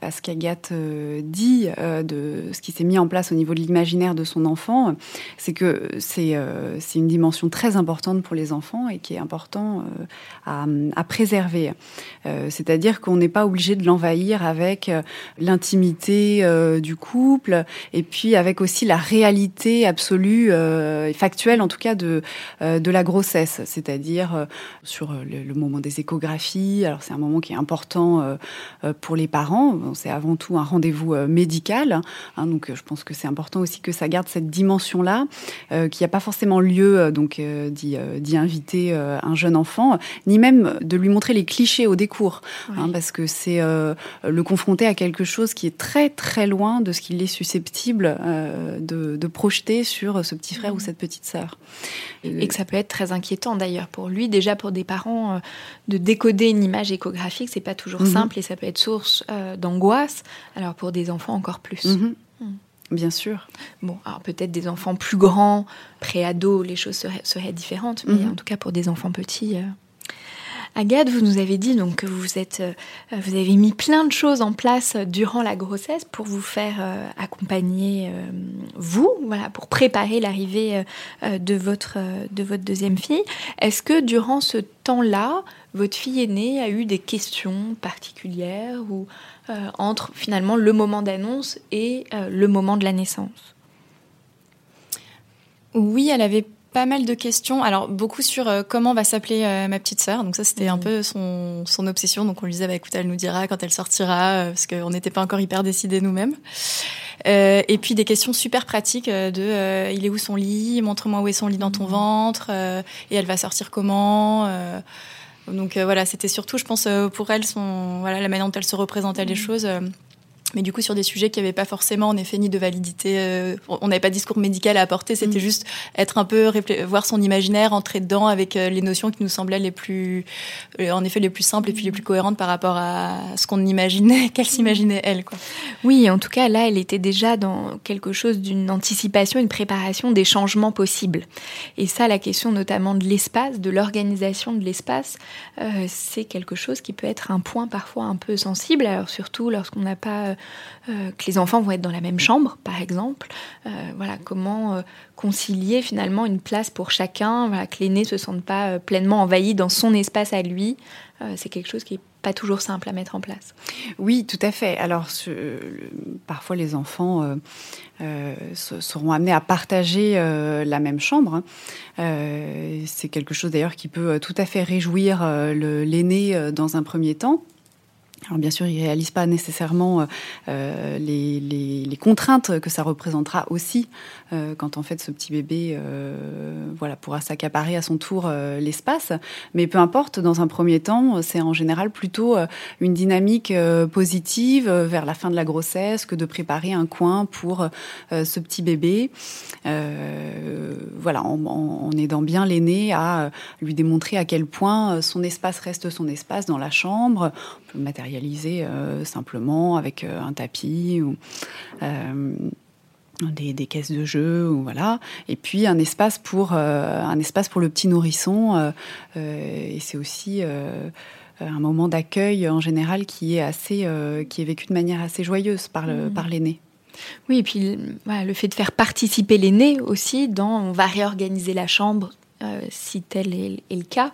Speaker 1: à ce qu'Agathe euh, dit, de ce qui s'est mis en place au niveau de l'imaginaire de son enfant, c'est que c'est une dimension très importante pour les enfants et qui est important à, à, préserver. C'est-à-dire qu'on n'est pas obligé de l'envahir avec l'intimité du couple et puis avec aussi la réalité absolue, factuelle en tout cas, de, de la grossesse, c'est-à-dire sur le, le moment des échographies. Alors c'est un moment qui est important euh, euh, pour les parents. c'est avant tout un rendez-vous euh, médical. Hein, donc je pense que c'est important aussi que ça garde cette dimension-là, qu'il n'y a pas forcément lieu donc d'y inviter un jeune enfant, ni même de lui montrer les clichés au décours, hein, parce que c'est le confronter à quelque chose qui est très très loin de ce qu'il est susceptible de, de, projeter sur ce petit frère ou mmh. cette petite sœur.
Speaker 7: Et que ça peut être très inquiétant d'ailleurs pour lui, déjà pour des parents de décoder une image échographique, c'est pas toujours mhm. simple et ça peut être source euh, d'angoisse. Alors pour des enfants encore plus.
Speaker 1: Mhm. Hmm. Bien sûr.
Speaker 7: Bon, alors peut-être des enfants plus grands, pré-ados, les choses seraient, différentes, mais mhm. en tout cas pour des enfants petits. Euh, Agathe, vous nous avez dit donc que vous êtes, euh, vous avez mis plein de choses en place durant la grossesse pour vous faire accompagner vous, voilà, pour préparer l'arrivée de votre de votre deuxième fille. Est-ce que durant ce temps-là, votre fille aînée a eu des questions particulières ou euh, entre finalement le moment d'annonce et euh, le moment de la naissance?
Speaker 2: Oui, elle avait pas mal de questions. Alors beaucoup sur euh, comment va s'appeler ma petite sœur. Donc ça c'était un mmh. peu son, son, obsession. Donc on lui disait bah, écoute elle nous dira quand elle sortira parce qu'on n'était pas encore hyper décidés nous-mêmes. et puis des questions super pratiques de il est où son lit? Montre-moi où est son lit dans ton mmh. ventre et elle va sortir comment donc euh, voilà, c'était surtout, je pense, euh, pour elle, son, voilà, la manière dont elle se représentait les mmh. choses. Mais du coup sur des sujets qui n'avaient pas forcément en effet ni de validité. Euh, on n'avait pas de discours médical à apporter, c'était mm. juste être un peu voir son imaginaire, entrer dedans avec euh, les notions qui nous semblaient les plus, euh, en effet les plus simples et puis les plus cohérentes par rapport à ce qu'on imaginait, [LAUGHS] qu'elle s'imaginait elle. Quoi.
Speaker 7: Oui, en tout cas là, elle était déjà dans quelque chose d'une anticipation, une préparation des changements possibles. Et ça, la question notamment de l'espace, de l'organisation de l'espace, c'est quelque chose qui peut être un point parfois un peu sensible. Alors surtout lorsqu'on n'a pas euh, que les enfants vont être dans la même chambre, par exemple. Euh, voilà, comment euh, concilier finalement une place pour chacun, que l'aîné ne se sente pas pleinement envahi dans son espace à lui. c'est quelque chose qui est pas toujours simple à mettre en place.
Speaker 1: Oui, tout à fait. Alors, parfois les enfants seront amenés à partager la même chambre. Hein. c'est quelque chose d'ailleurs qui peut tout à fait réjouir l'aîné dans un premier temps. Alors bien sûr, il ne réalise pas nécessairement euh, euh, les, contraintes que ça représentera aussi euh, quand en fait ce petit bébé voilà, pourra s'accaparer à son tour l'espace. Mais peu importe, dans un premier temps, c'est en général plutôt une dynamique positive vers la fin de la grossesse que de préparer un coin pour ce petit bébé. voilà, en, en aidant bien l'aîné à lui démontrer à quel point son espace reste son espace dans la chambre matérialiser euh, simplement avec euh, un tapis ou euh, des, caisses de jeu ou voilà et puis un espace pour un espace pour le petit nourrisson et c'est aussi un moment d'accueil en général qui est assez qui est vécu de manière assez joyeuse par le, mmh. par l'aîné.
Speaker 7: Oui, et puis le fait de faire participer l'aîné aussi dans on va réorganiser la chambre euh, si tel est, le cas,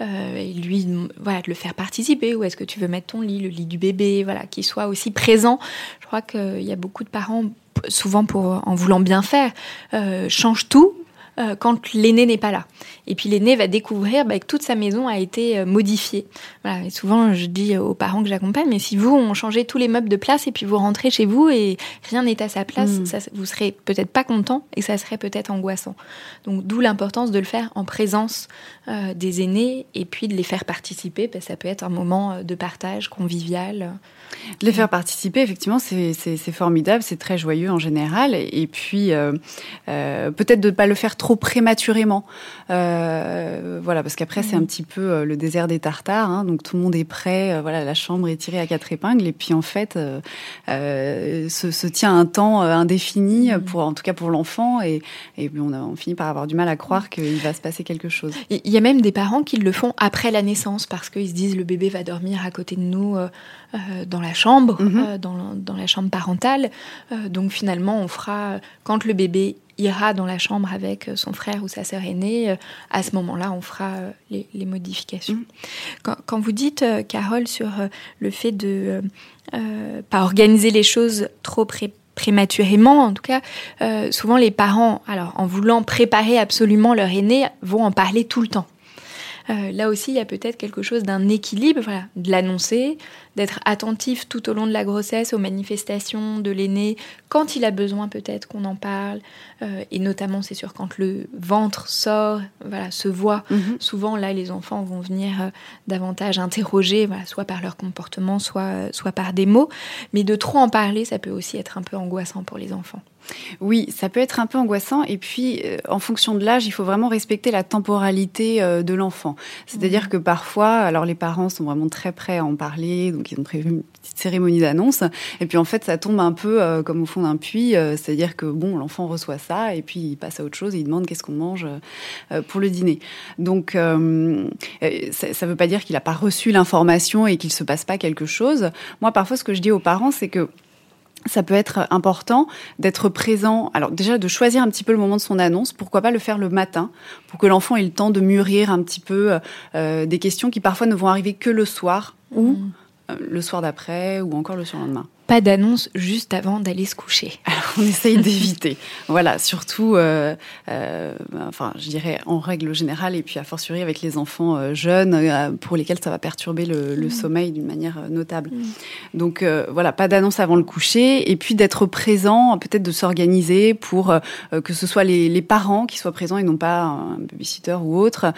Speaker 7: euh, et lui, voilà, de le faire participer. Où est-ce que tu veux mettre ton lit, le lit du bébé, voilà, qu'il soit aussi présent. Je crois qu'il y a beaucoup de parents, souvent pour en voulant bien faire, euh, changent tout euh, quand l'aîné n'est pas là. Et puis l'aîné va découvrir bah, que toute sa maison a été euh, modifiée. Voilà. Et souvent, je dis aux parents que j'accompagne, mais si vous, on changeait tous les meubles de place et puis vous rentrez chez vous et rien n'est à sa place, mm. ça, vous serez peut-être pas content et ça serait peut-être angoissant. Donc d'où l'importance de le faire en présence euh, des aînés et puis de les faire participer. Parce que ça peut être un moment de partage convivial.
Speaker 1: De les faire participer, effectivement, c'est formidable, c'est très joyeux en général. Et, puis, euh, euh, peut-être de ne pas le faire trop prématurément. Euh, voilà, parce qu'après, c'est un petit peu le désert des tartares. Hein, donc, tout le monde est prêt. voilà, la chambre est tirée à quatre épingles. Et puis, en fait, se, tient un temps indéfini, pour, en tout cas pour l'enfant. Et, et on, on finit par avoir du mal à croire qu'il va se passer quelque chose.
Speaker 7: Il y a même des parents qui le font après la naissance, parce qu'ils se disent le bébé va dormir à côté de nous euh, dans la chambre, mhm. euh, dans, la chambre parentale. Euh, donc finalement, on fera, quand le bébé ira dans la chambre avec son frère ou sa sœur aînée, à ce moment-là, on fera les, modifications. Mhm. Quand, vous dites, Carole, sur le fait de pas organiser les choses trop prématurément, en tout cas, souvent les parents, alors en voulant préparer absolument leur aîné, vont en parler tout le temps. Là aussi, il y a peut-être quelque chose d'un équilibre, voilà, de l'annoncer, d'être attentif tout au long de la grossesse aux manifestations de l'aîné, quand il a besoin peut-être qu'on en parle, euh, et notamment c'est sûr quand le ventre sort, voilà, se voit. Mhm. Souvent là, les enfants vont venir euh, davantage interroger, voilà, soit par leur comportement, soit, soit par des mots, mais de trop en parler, ça peut aussi être un peu angoissant pour les enfants.
Speaker 1: Oui, ça peut être un peu angoissant. Et puis, euh, en fonction de l'âge, il faut vraiment respecter la temporalité de l'enfant. C'est-à-dire mhm. que parfois, alors les parents sont vraiment très prêts à en parler, donc ils ont prévu une petite cérémonie d'annonce. Et puis en fait, ça tombe un peu euh, comme au fond d'un puits, euh, c'est-à-dire que bon, l'enfant reçoit ça et puis il passe à autre chose et il demande qu'est-ce qu'on mange euh, pour le dîner. Donc ça ne veut pas dire qu'il n'a pas reçu l'information et qu'il se passe pas quelque chose. Moi, parfois, ce que je dis aux parents, c'est que ça peut être important d'être présent. Alors déjà de choisir un petit peu le moment de son annonce. Pourquoi pas le faire le matin pour que l'enfant ait le temps de mûrir un petit peu des questions qui parfois ne vont arriver que le soir ou mmh le soir d'après ou encore le surlendemain
Speaker 7: pas d'annonce juste avant d'aller se coucher. [LAUGHS]
Speaker 1: Alors on essaye d'éviter. voilà, surtout, euh, euh, enfin, je dirais en règle générale, et puis à fortiori avec les enfants euh, jeunes pour lesquels ça va perturber le, mm. sommeil d'une manière notable. Mm. Donc voilà, pas d'annonce avant le coucher, et puis d'être présent, peut-être de s'organiser pour que ce soit les, parents qui soient présents et non pas un babysitter ou autre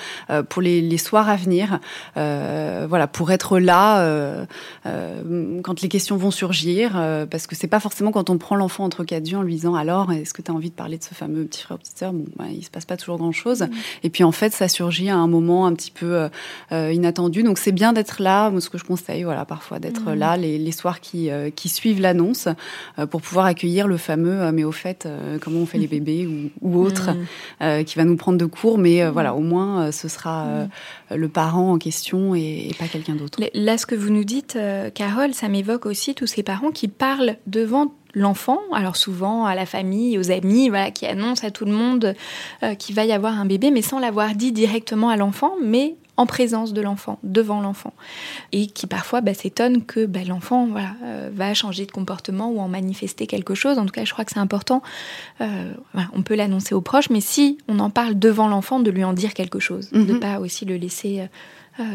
Speaker 1: pour les, les, soirs à venir. voilà, pour être là quand les questions vont surgir euh, parce que c'est pas forcément quand on prend l'enfant entre quatre yeux en lui disant alors est-ce que tu as envie de parler de ce fameux petit frère ou petite sœur? Bon bah, il se passe pas toujours grand chose mm. et puis en fait ça surgit à un moment un petit peu euh, euh, inattendu. Donc c'est bien d'être là. Moi ce que je conseille voilà parfois d'être mm. là les, soirs qui qui suivent l'annonce pour pouvoir accueillir le fameux mais au fait comment on fait les [LAUGHS] bébés ou, ou autre mm. qui va nous prendre de court. Mais voilà au moins ce sera le parent en question et, pas quelqu'un d'autre.
Speaker 7: Là ce que vous nous dites Carole ça m'évoque aussi tous ces parents qui parle devant l'enfant, alors souvent à la famille, aux amis, voilà, qui annoncent à tout le monde euh, qu'il va y avoir un bébé, mais sans l'avoir dit directement à l'enfant, mais en présence de l'enfant, devant l'enfant, et qui parfois bah, s'étonne que bah, l'enfant voilà, euh, va changer de comportement ou en manifester quelque chose. En tout cas, je crois que c'est important. Euh, on peut l'annoncer aux proches, mais si on en parle devant l'enfant, de lui en dire quelque chose, de ne mhm. pas aussi le laisser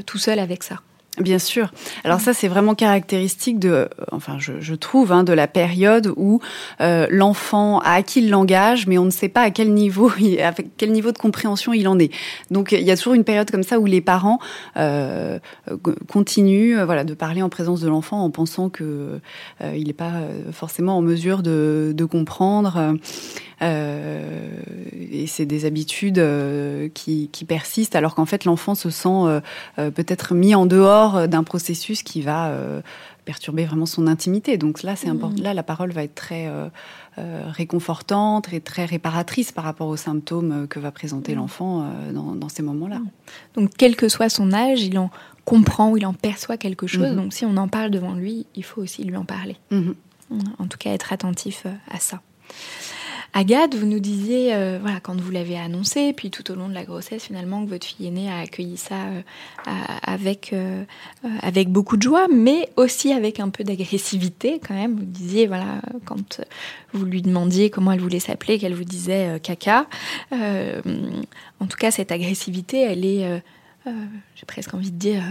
Speaker 7: tout seul avec ça.
Speaker 1: Bien sûr. Alors ça, c'est vraiment caractéristique de, euh, enfin, je, trouve, hein, de la période où euh, l'enfant a acquis le langage, mais on ne sait pas à quel niveau, avec quel niveau de compréhension il en est. Donc, il y a toujours une période comme ça où les parents euh, continuent, voilà, de parler en présence de l'enfant en pensant que il n'est pas forcément en mesure de, de comprendre. Et c'est des habitudes qui, qui, persistent, alors qu'en fait l'enfant se sent peut-être mis en dehors d'un processus qui va perturber vraiment son intimité. Donc là, c'est mmh. important. Là, la parole va être très réconfortante et très réparatrice par rapport aux symptômes que va présenter mmh. l'enfant dans, dans, ces moments-là. Mmh.
Speaker 7: Donc, quel que soit son âge, il en comprend ou il en perçoit quelque chose. Donc, si on en parle devant lui, il faut aussi lui en parler. En tout cas, être attentif à ça. Agathe, vous nous disiez, euh, voilà, quand vous l'avez annoncé, puis tout au long de la grossesse, finalement, que votre fille aînée a accueilli ça euh, avec, euh, avec beaucoup de joie, mais aussi avec un peu d'agressivité quand même. Vous disiez, voilà, quand vous lui demandiez comment elle voulait s'appeler, qu'elle vous disait caca. en tout cas, cette agressivité, elle est, j'ai presque envie de dire,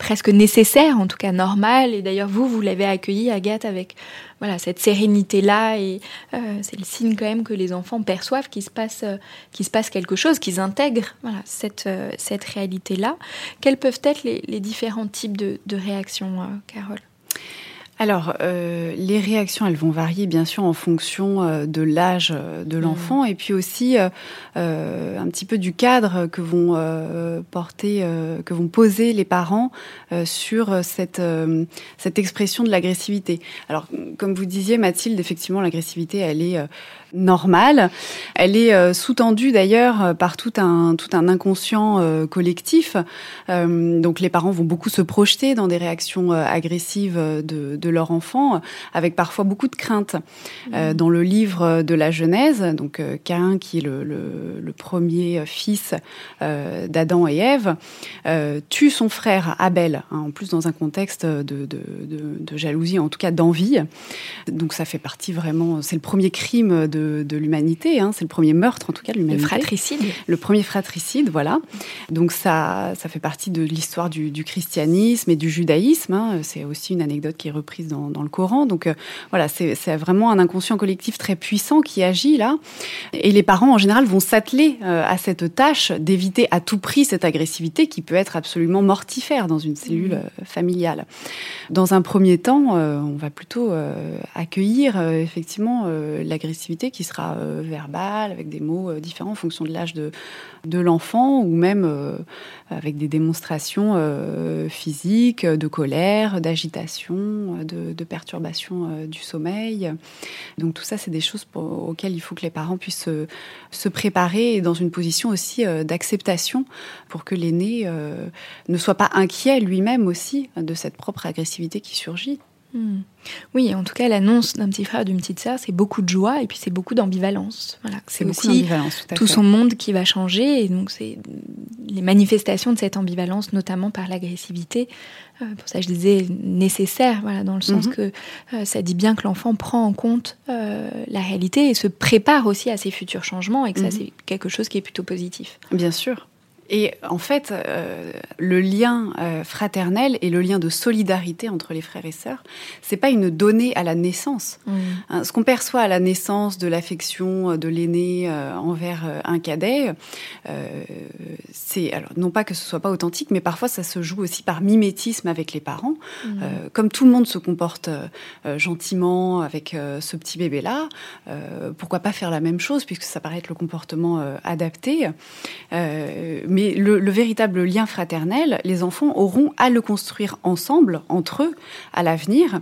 Speaker 7: presque nécessaire, en tout cas normal. Et d'ailleurs, vous, vous l'avez accueilli, Agathe, avec voilà cette sérénité-là. Et euh, c'est le signe quand même que les enfants perçoivent qu'il se passe, euh, qu'il quelque chose, qu'ils intègrent voilà, cette, euh, cette réalité-là. Quels peuvent être les, différents types de, de réactions, Carole?
Speaker 1: Alors, euh, les réactions, elles vont varier bien sûr en fonction euh, de l'âge euh, de l'enfant et puis aussi un petit peu du cadre que vont porter, que vont poser les parents sur cette, cette expression de l'agressivité. Alors, comme vous disiez, Mathilde, effectivement, l'agressivité, elle est normale. Elle est sous-tendue d'ailleurs par tout un tout un inconscient collectif. donc les parents vont beaucoup se projeter dans des réactions agressives de, de leur enfant, avec parfois beaucoup de crainte. Mmh. dans le livre de la Genèse, donc Cain qui est le, le, le premier fils d'Adam et Ève, tue son frère Abel, hein, en plus dans un contexte de, de, de, de jalousie, en tout cas d'envie. Donc ça fait partie vraiment, c'est le premier crime de de, l'humanité. Hein. C'est le premier meurtre, en tout cas, de l'humanité.
Speaker 7: Le fratricide.
Speaker 1: Le premier fratricide, voilà. Donc ça, ça fait partie de l'histoire du, christianisme et du judaïsme. Hein. C'est aussi une anecdote qui est reprise dans, le Coran. Donc euh, voilà, c'est vraiment un inconscient collectif très puissant qui agit là. Et les parents, en général, vont s'atteler euh, à cette tâche d'éviter à tout prix cette agressivité qui peut être absolument mortifère dans une cellule mmh. euh, familiale. Dans un premier temps, on va plutôt accueillir effectivement l'agressivité qui sera euh, verbal, avec des mots différents en fonction de l'âge de, de l'enfant, ou même avec des démonstrations physiques, de colère, d'agitation, de, de, perturbation du sommeil. Donc tout ça, c'est des choses auxquelles il faut que les parents puissent se, préparer dans une position aussi d'acceptation pour que l'aîné ne soit pas inquiet lui-même aussi de cette propre agressivité qui surgit.
Speaker 7: Hmm. Oui, en tout cas, l'annonce d'un petit frère, d'une petite sœur, c'est beaucoup de joie et puis c'est beaucoup d'ambivalence. Voilà, c'est aussi tout, son monde qui va changer et donc c'est les manifestations de cette ambivalence, notamment par l'agressivité. Euh, pour ça, je disais nécessaire, voilà, dans le sens mhm. que euh, ça dit bien que l'enfant prend en compte euh, la réalité et se prépare aussi à ses futurs changements et que ça, mhm. c'est quelque chose qui est plutôt positif.
Speaker 1: Bien sûr. Et en fait, euh, le lien euh, fraternel et le lien de solidarité entre les frères et sœurs, c'est pas une donnée à la naissance. Mmh. Hein, ce qu'on perçoit à la naissance de l'affection de l'aîné euh, envers un cadet, c'est alors non pas que ce soit pas authentique, mais parfois ça se joue aussi par mimétisme avec les parents. Mmh. comme tout le monde se comporte gentiment avec ce petit bébé là, pourquoi pas faire la même chose puisque ça paraît être le comportement adapté. mais mais le, véritable lien fraternel, les enfants auront à le construire ensemble, entre eux, à l'avenir.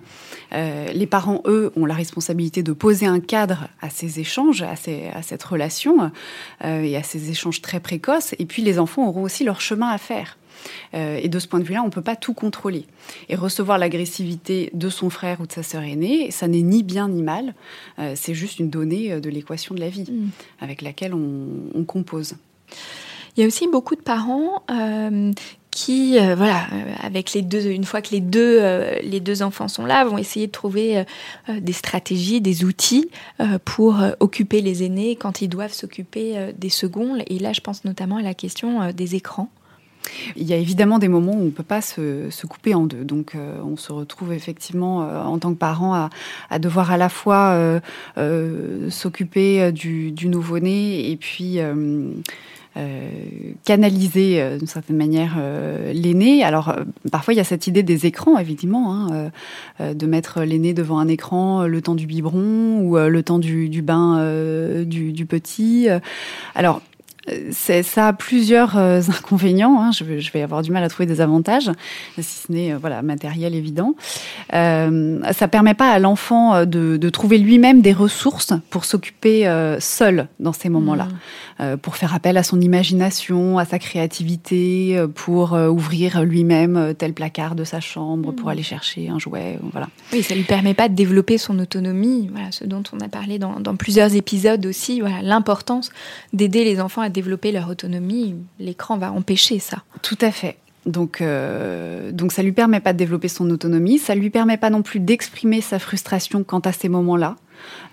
Speaker 1: Euh, les parents, eux, ont la responsabilité de poser un cadre à ces échanges, à, cette relation euh, et à ces échanges très précoces. Et puis les enfants auront aussi leur chemin à faire. Euh, et de ce point de vue-là, on ne peut pas tout contrôler. Et recevoir l'agressivité de son frère ou de sa sœur aînée, ça n'est ni bien ni mal. c'est juste une donnée de l'équation de la vie mm. avec laquelle on compose.
Speaker 7: Il y a aussi beaucoup de parents euh, qui, euh, voilà, euh, avec les deux, une fois que les deux, les deux enfants sont là, vont essayer de trouver des stratégies, des outils pour occuper les aînés quand ils doivent s'occuper des seconds. Et là, je pense notamment à la question des écrans.
Speaker 1: Il y a évidemment des moments où on ne peut pas se, couper en deux. Donc, on se retrouve effectivement en tant que parent à, devoir à la fois s'occuper du, nouveau-né et puis canaliser euh, d'une certaine manière euh, l'aîné. Alors parfois il y a cette idée des écrans évidemment, hein, de mettre l'aîné devant un écran le temps du biberon ou le temps du, bain du, petit. Alors ça a plusieurs [LAUGHS] inconvénients. Hein. Je, vais, avoir du mal à trouver des avantages, si ce n'est voilà matériel évident. Euh, ça permet pas à l'enfant de, de, trouver lui-même des ressources pour s'occuper seul dans ces moments-là. Mmh. Euh, pour faire appel à son imagination, à sa créativité, euh, pour euh, ouvrir lui-même tel placard de sa chambre, pour mm. aller chercher un jouet. Voilà.
Speaker 7: Oui, ça lui permet pas de développer son autonomie, voilà, ce dont on a parlé dans, dans plusieurs épisodes aussi, voilà, l'importance d'aider les enfants à développer leur autonomie. L'écran va empêcher ça.
Speaker 1: Tout à fait. Donc, euh, donc ça lui permet pas de développer son autonomie, ça lui permet pas non plus d'exprimer sa frustration quant à ces moments-là.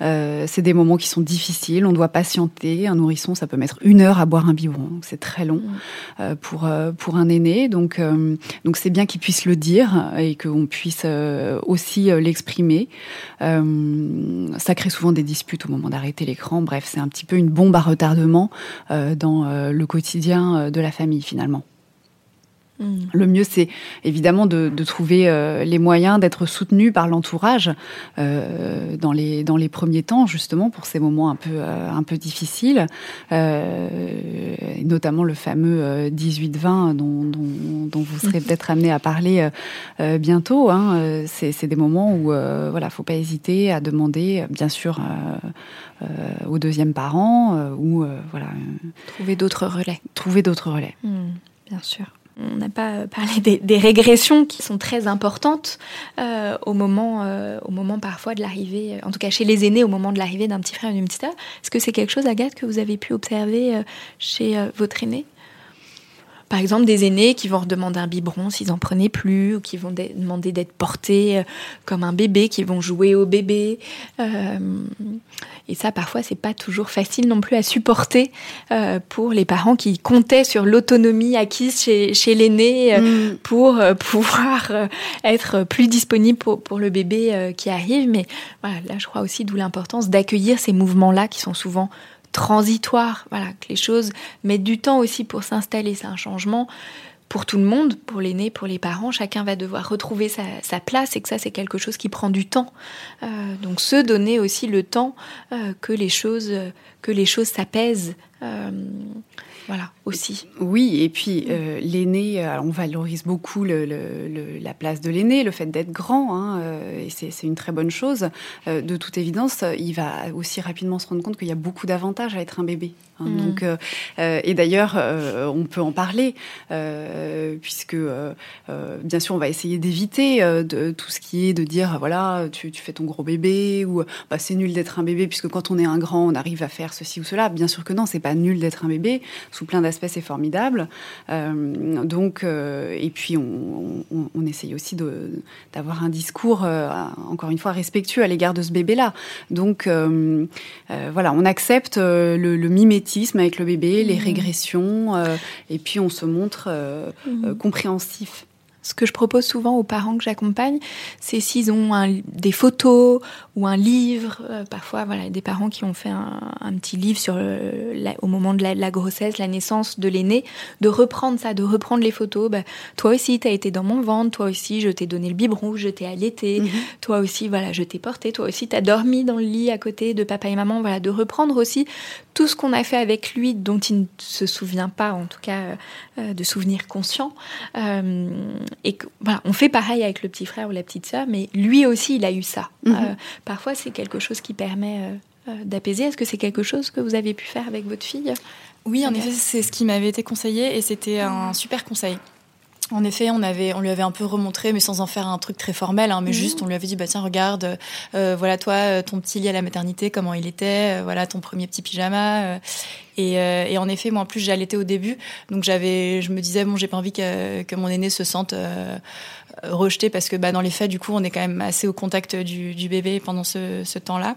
Speaker 1: Euh, c'est des moments qui sont difficiles, on doit patienter. Un nourrisson, ça peut mettre une heure à boire un biberon, c'est très long mm. euh, pour euh, pour un aîné. Donc donc c'est bien qu'il puisse le dire et qu'on puisse aussi l'exprimer. ça crée souvent des disputes au moment d'arrêter l'écran. Bref, c'est un petit peu une bombe à retardement dans le quotidien de la famille finalement. Le mieux, c'est évidemment de, trouver euh, les moyens d'être soutenu par l'entourage euh, dans, les, dans les premiers temps, justement, pour ces moments un peu, euh, un peu difficiles, notamment le fameux 18-20 dont, dont, vous serez mm. peut-être amené à parler bientôt. Hein. C'est des moments où il voilà, faut pas hésiter à demander, bien sûr, au deuxième parent ou voilà.
Speaker 7: Trouver d'autres relais.
Speaker 1: Trouver d'autres relais.
Speaker 7: Mm, bien sûr. On n'a pas parlé des, régressions qui sont très importantes euh, au, moment, euh, au moment parfois de l'arrivée, en tout cas chez les aînés, au moment de l'arrivée d'un petit frère ou d'une petite sœur. Est-ce que c'est quelque chose, Agathe, que vous avez pu observer euh, chez votre aîné? Par exemple, des aînés qui vont redemander un biberon s'ils en prenaient plus, ou qui vont demander d'être portés comme un bébé, qui vont jouer au bébé. Et ça, parfois, c'est pas toujours facile non plus à supporter euh, pour les parents qui comptaient sur l'autonomie acquise chez, chez l'aîné euh, mm. pour euh, pouvoir être plus disponible pour, pour le bébé qui arrive. Mais voilà, là, je crois aussi d'où l'importance d'accueillir ces mouvements-là qui sont souvent transitoires. Voilà, que les choses mettent du temps aussi pour s'installer. C'est un changement pour tout le monde, pour l'aîné, pour les parents, chacun va devoir retrouver sa, place et que ça c'est quelque chose qui prend du temps. Euh, donc se donner aussi le temps euh, que les choses que les choses s'apaisent. Euh, voilà, aussi.
Speaker 1: Oui, et puis euh, l'aîné, on valorise beaucoup la place de l'aîné, le fait d'être grand, hein, et c'est une très bonne chose. de toute évidence, il va aussi rapidement se rendre compte qu'il y a beaucoup d'avantages à être un bébé. Hein. Mm. donc, et d'ailleurs, on peut en parler, puisque bien sûr, on va essayer d'éviter de tout ce qui est de dire, voilà, tu, fais ton gros bébé, ou bah, c'est nul d'être un bébé, puisque quand on est un grand, on arrive à faire ceci ou cela. Bien sûr que non, c'est pas nul d'être un bébé. Sous plein d'aspects, c'est formidable. Euh, donc, euh, et puis on, essaye aussi d'avoir un discours, euh, encore une fois, respectueux à l'égard de ce bébé-là. Donc, voilà, on accepte le, mimétisme avec le bébé, les mmh. régressions, et puis on se montre mmh. compréhensif.
Speaker 7: Ce que je propose souvent aux parents que j'accompagne, c'est s'ils ont des photos ou un livre. Euh, parfois, voilà, des parents qui ont fait un, petit livre sur au moment de la, grossesse, la naissance de l'aîné, de reprendre ça, de reprendre les photos. Bah, toi aussi, tu as été dans mon ventre. Toi aussi, je t'ai donné le biberon, je t'ai allaité. Mhm. Toi aussi, voilà, je t'ai porté. Toi aussi, tu as dormi dans le lit à côté de papa et maman. Voilà, de reprendre aussi tout ce qu'on a fait avec lui, dont il ne se souvient pas, en tout cas, euh, euh, de souvenirs conscients. Euh, et voilà, on fait pareil avec le petit frère ou la petite sœur, mais lui aussi, il a eu ça. Mhm. parfois, c'est quelque chose qui permet d'apaiser. Est-ce que c'est quelque chose que vous avez pu faire avec votre fille?
Speaker 2: Oui, en effet, c'est ce qui m'avait été conseillé et c'était un super conseil. En effet, on avait, on lui avait un peu remontré, mais sans en faire un truc très formel, hein, mais mhm. juste on lui avait dit bah tiens regarde, euh, voilà toi euh, ton petit lit à la maternité comment il était, euh, voilà ton premier petit pyjama. Et, et, en effet, moi en plus j'ai allaité au début, donc j'avais, je me disais bon j'ai pas envie que, que, mon aîné se sente rejeté parce que bah dans les faits du coup on est quand même assez au contact du, du bébé pendant ce, ce temps-là.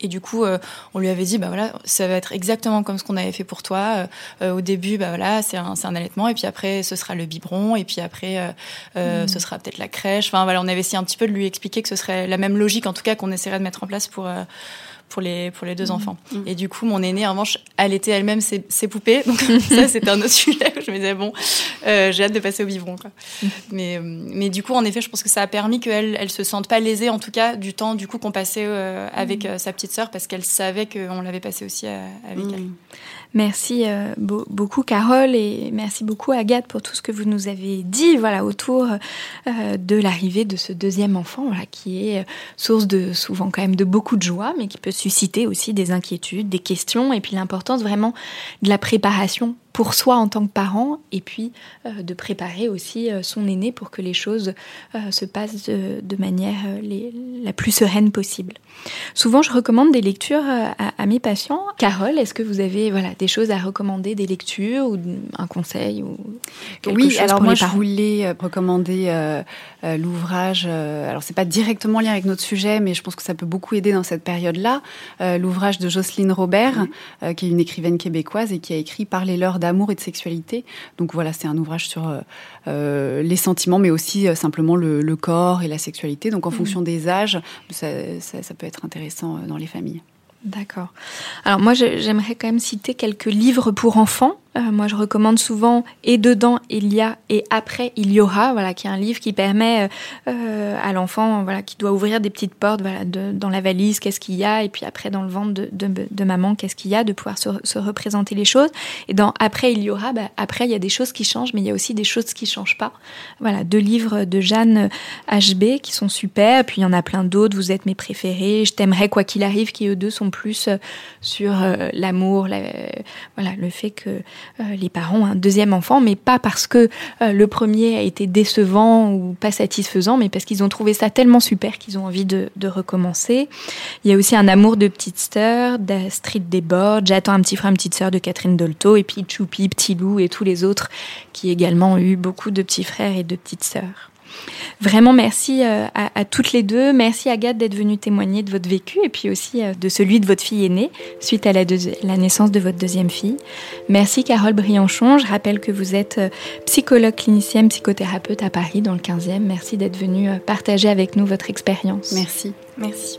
Speaker 2: Et du coup, euh, on lui avait dit, bah voilà, ça va être exactement comme ce qu'on avait fait pour toi. Euh, euh, au début, bah voilà, c'est un, un, allaitement, et puis après, ce sera le biberon, et puis après, mmh. ce sera peut-être la crèche. Enfin voilà, on avait essayé un petit peu de lui expliquer que ce serait la même logique, en tout cas, qu'on essaierait de mettre en place pour pour les, pour les deux mmh. enfants. Mmh. Et du coup, mon aînée, en revanche, allaitait elle-même ses, ses, poupées. [LAUGHS] Donc ça, c'était un autre sujet où je me disais, bon, euh, j'ai hâte de passer au biberon. Quoi. Mmh. [LAUGHS] Mais, mais du coup, en effet, je pense que ça a permis qu'elle elle se sente pas lésée, en tout cas, du temps du coup qu'on passait euh, avec euh, sa petite sœur, parce qu'elle savait qu'on l'avait passé aussi avec elle.
Speaker 7: Merci euh, beaucoup Carole et merci beaucoup Agathe pour tout ce que vous nous avez dit voilà autour euh, de l'arrivée de ce deuxième enfant voilà qui est euh, source de souvent quand même de beaucoup de joie mais qui peut susciter aussi des inquiétudes, des questions et puis l'importance vraiment de la préparation pour soi en tant que parent et puis euh, de préparer aussi euh, son aîné pour que les choses euh, se passent de, manière la plus sereine possible. Souvent, je recommande des lectures à, mes patients. Carole, est-ce que vous avez voilà, des choses à recommander, des lectures ou un conseil ou quelque
Speaker 1: Oui,
Speaker 7: chose
Speaker 1: alors
Speaker 7: pour
Speaker 1: moi,
Speaker 7: les
Speaker 1: je voulais recommander l'ouvrage, alors c'est pas directement lié avec notre sujet, mais je pense que ça peut beaucoup aider dans cette période-là, l'ouvrage de Jocelyne Robert, qui est une écrivaine québécoise et qui a écrit Parlez-leur d'amour et de sexualité. Donc voilà, c'est un ouvrage sur euh, euh, les sentiments, mais aussi euh, simplement le, corps et la sexualité. Donc en mhm. fonction des âges, ça, peut être intéressant dans les familles.
Speaker 7: D'accord. Alors moi, j'aimerais quand même citer quelques livres pour enfants moi, je recommande souvent et dedans il y a et après il y aura, voilà, qui est un livre qui permet à l'enfant, voilà, qui doit ouvrir des petites portes, dans la valise, qu'est-ce qu'il y a, et puis après dans le ventre de, maman, qu'est-ce qu'il y a, de pouvoir se, se, représenter les choses. Et dans après il y aura, bah, après il y a des choses qui changent, mais il y a aussi des choses qui changent pas. Voilà, deux livres de Jeanne HB qui sont super, puis il y en a plein d'autres. Vous êtes mes préférés. Je t'aimerais quoi qu'il arrive, qui eux deux sont plus sur l'amour, voilà, le fait que les parents ont un deuxième enfant, mais pas parce que le premier a été décevant ou pas satisfaisant, mais parce qu'ils ont trouvé ça tellement super qu'ils ont envie de, de, recommencer. Il y a aussi un amour de petite sœur d'Astrid Desbordes, J'attends un petit frère, une petite sœur de Catherine Dolto, et puis Choupi, Petit Loup et tous les autres qui également ont eu beaucoup de petits frères et de petites sœurs. Vraiment merci euh, à, toutes les deux. Merci Agathe d'être venue témoigner de votre vécu et puis aussi euh, de celui de votre fille aînée suite à la, la naissance de votre deuxième fille. Merci Carole Brianchon. Je rappelle que vous êtes euh, psychologue clinicienne, psychothérapeute à Paris dans le 15e. Merci d'être venue partager avec nous votre expérience.
Speaker 1: Merci.
Speaker 7: Merci.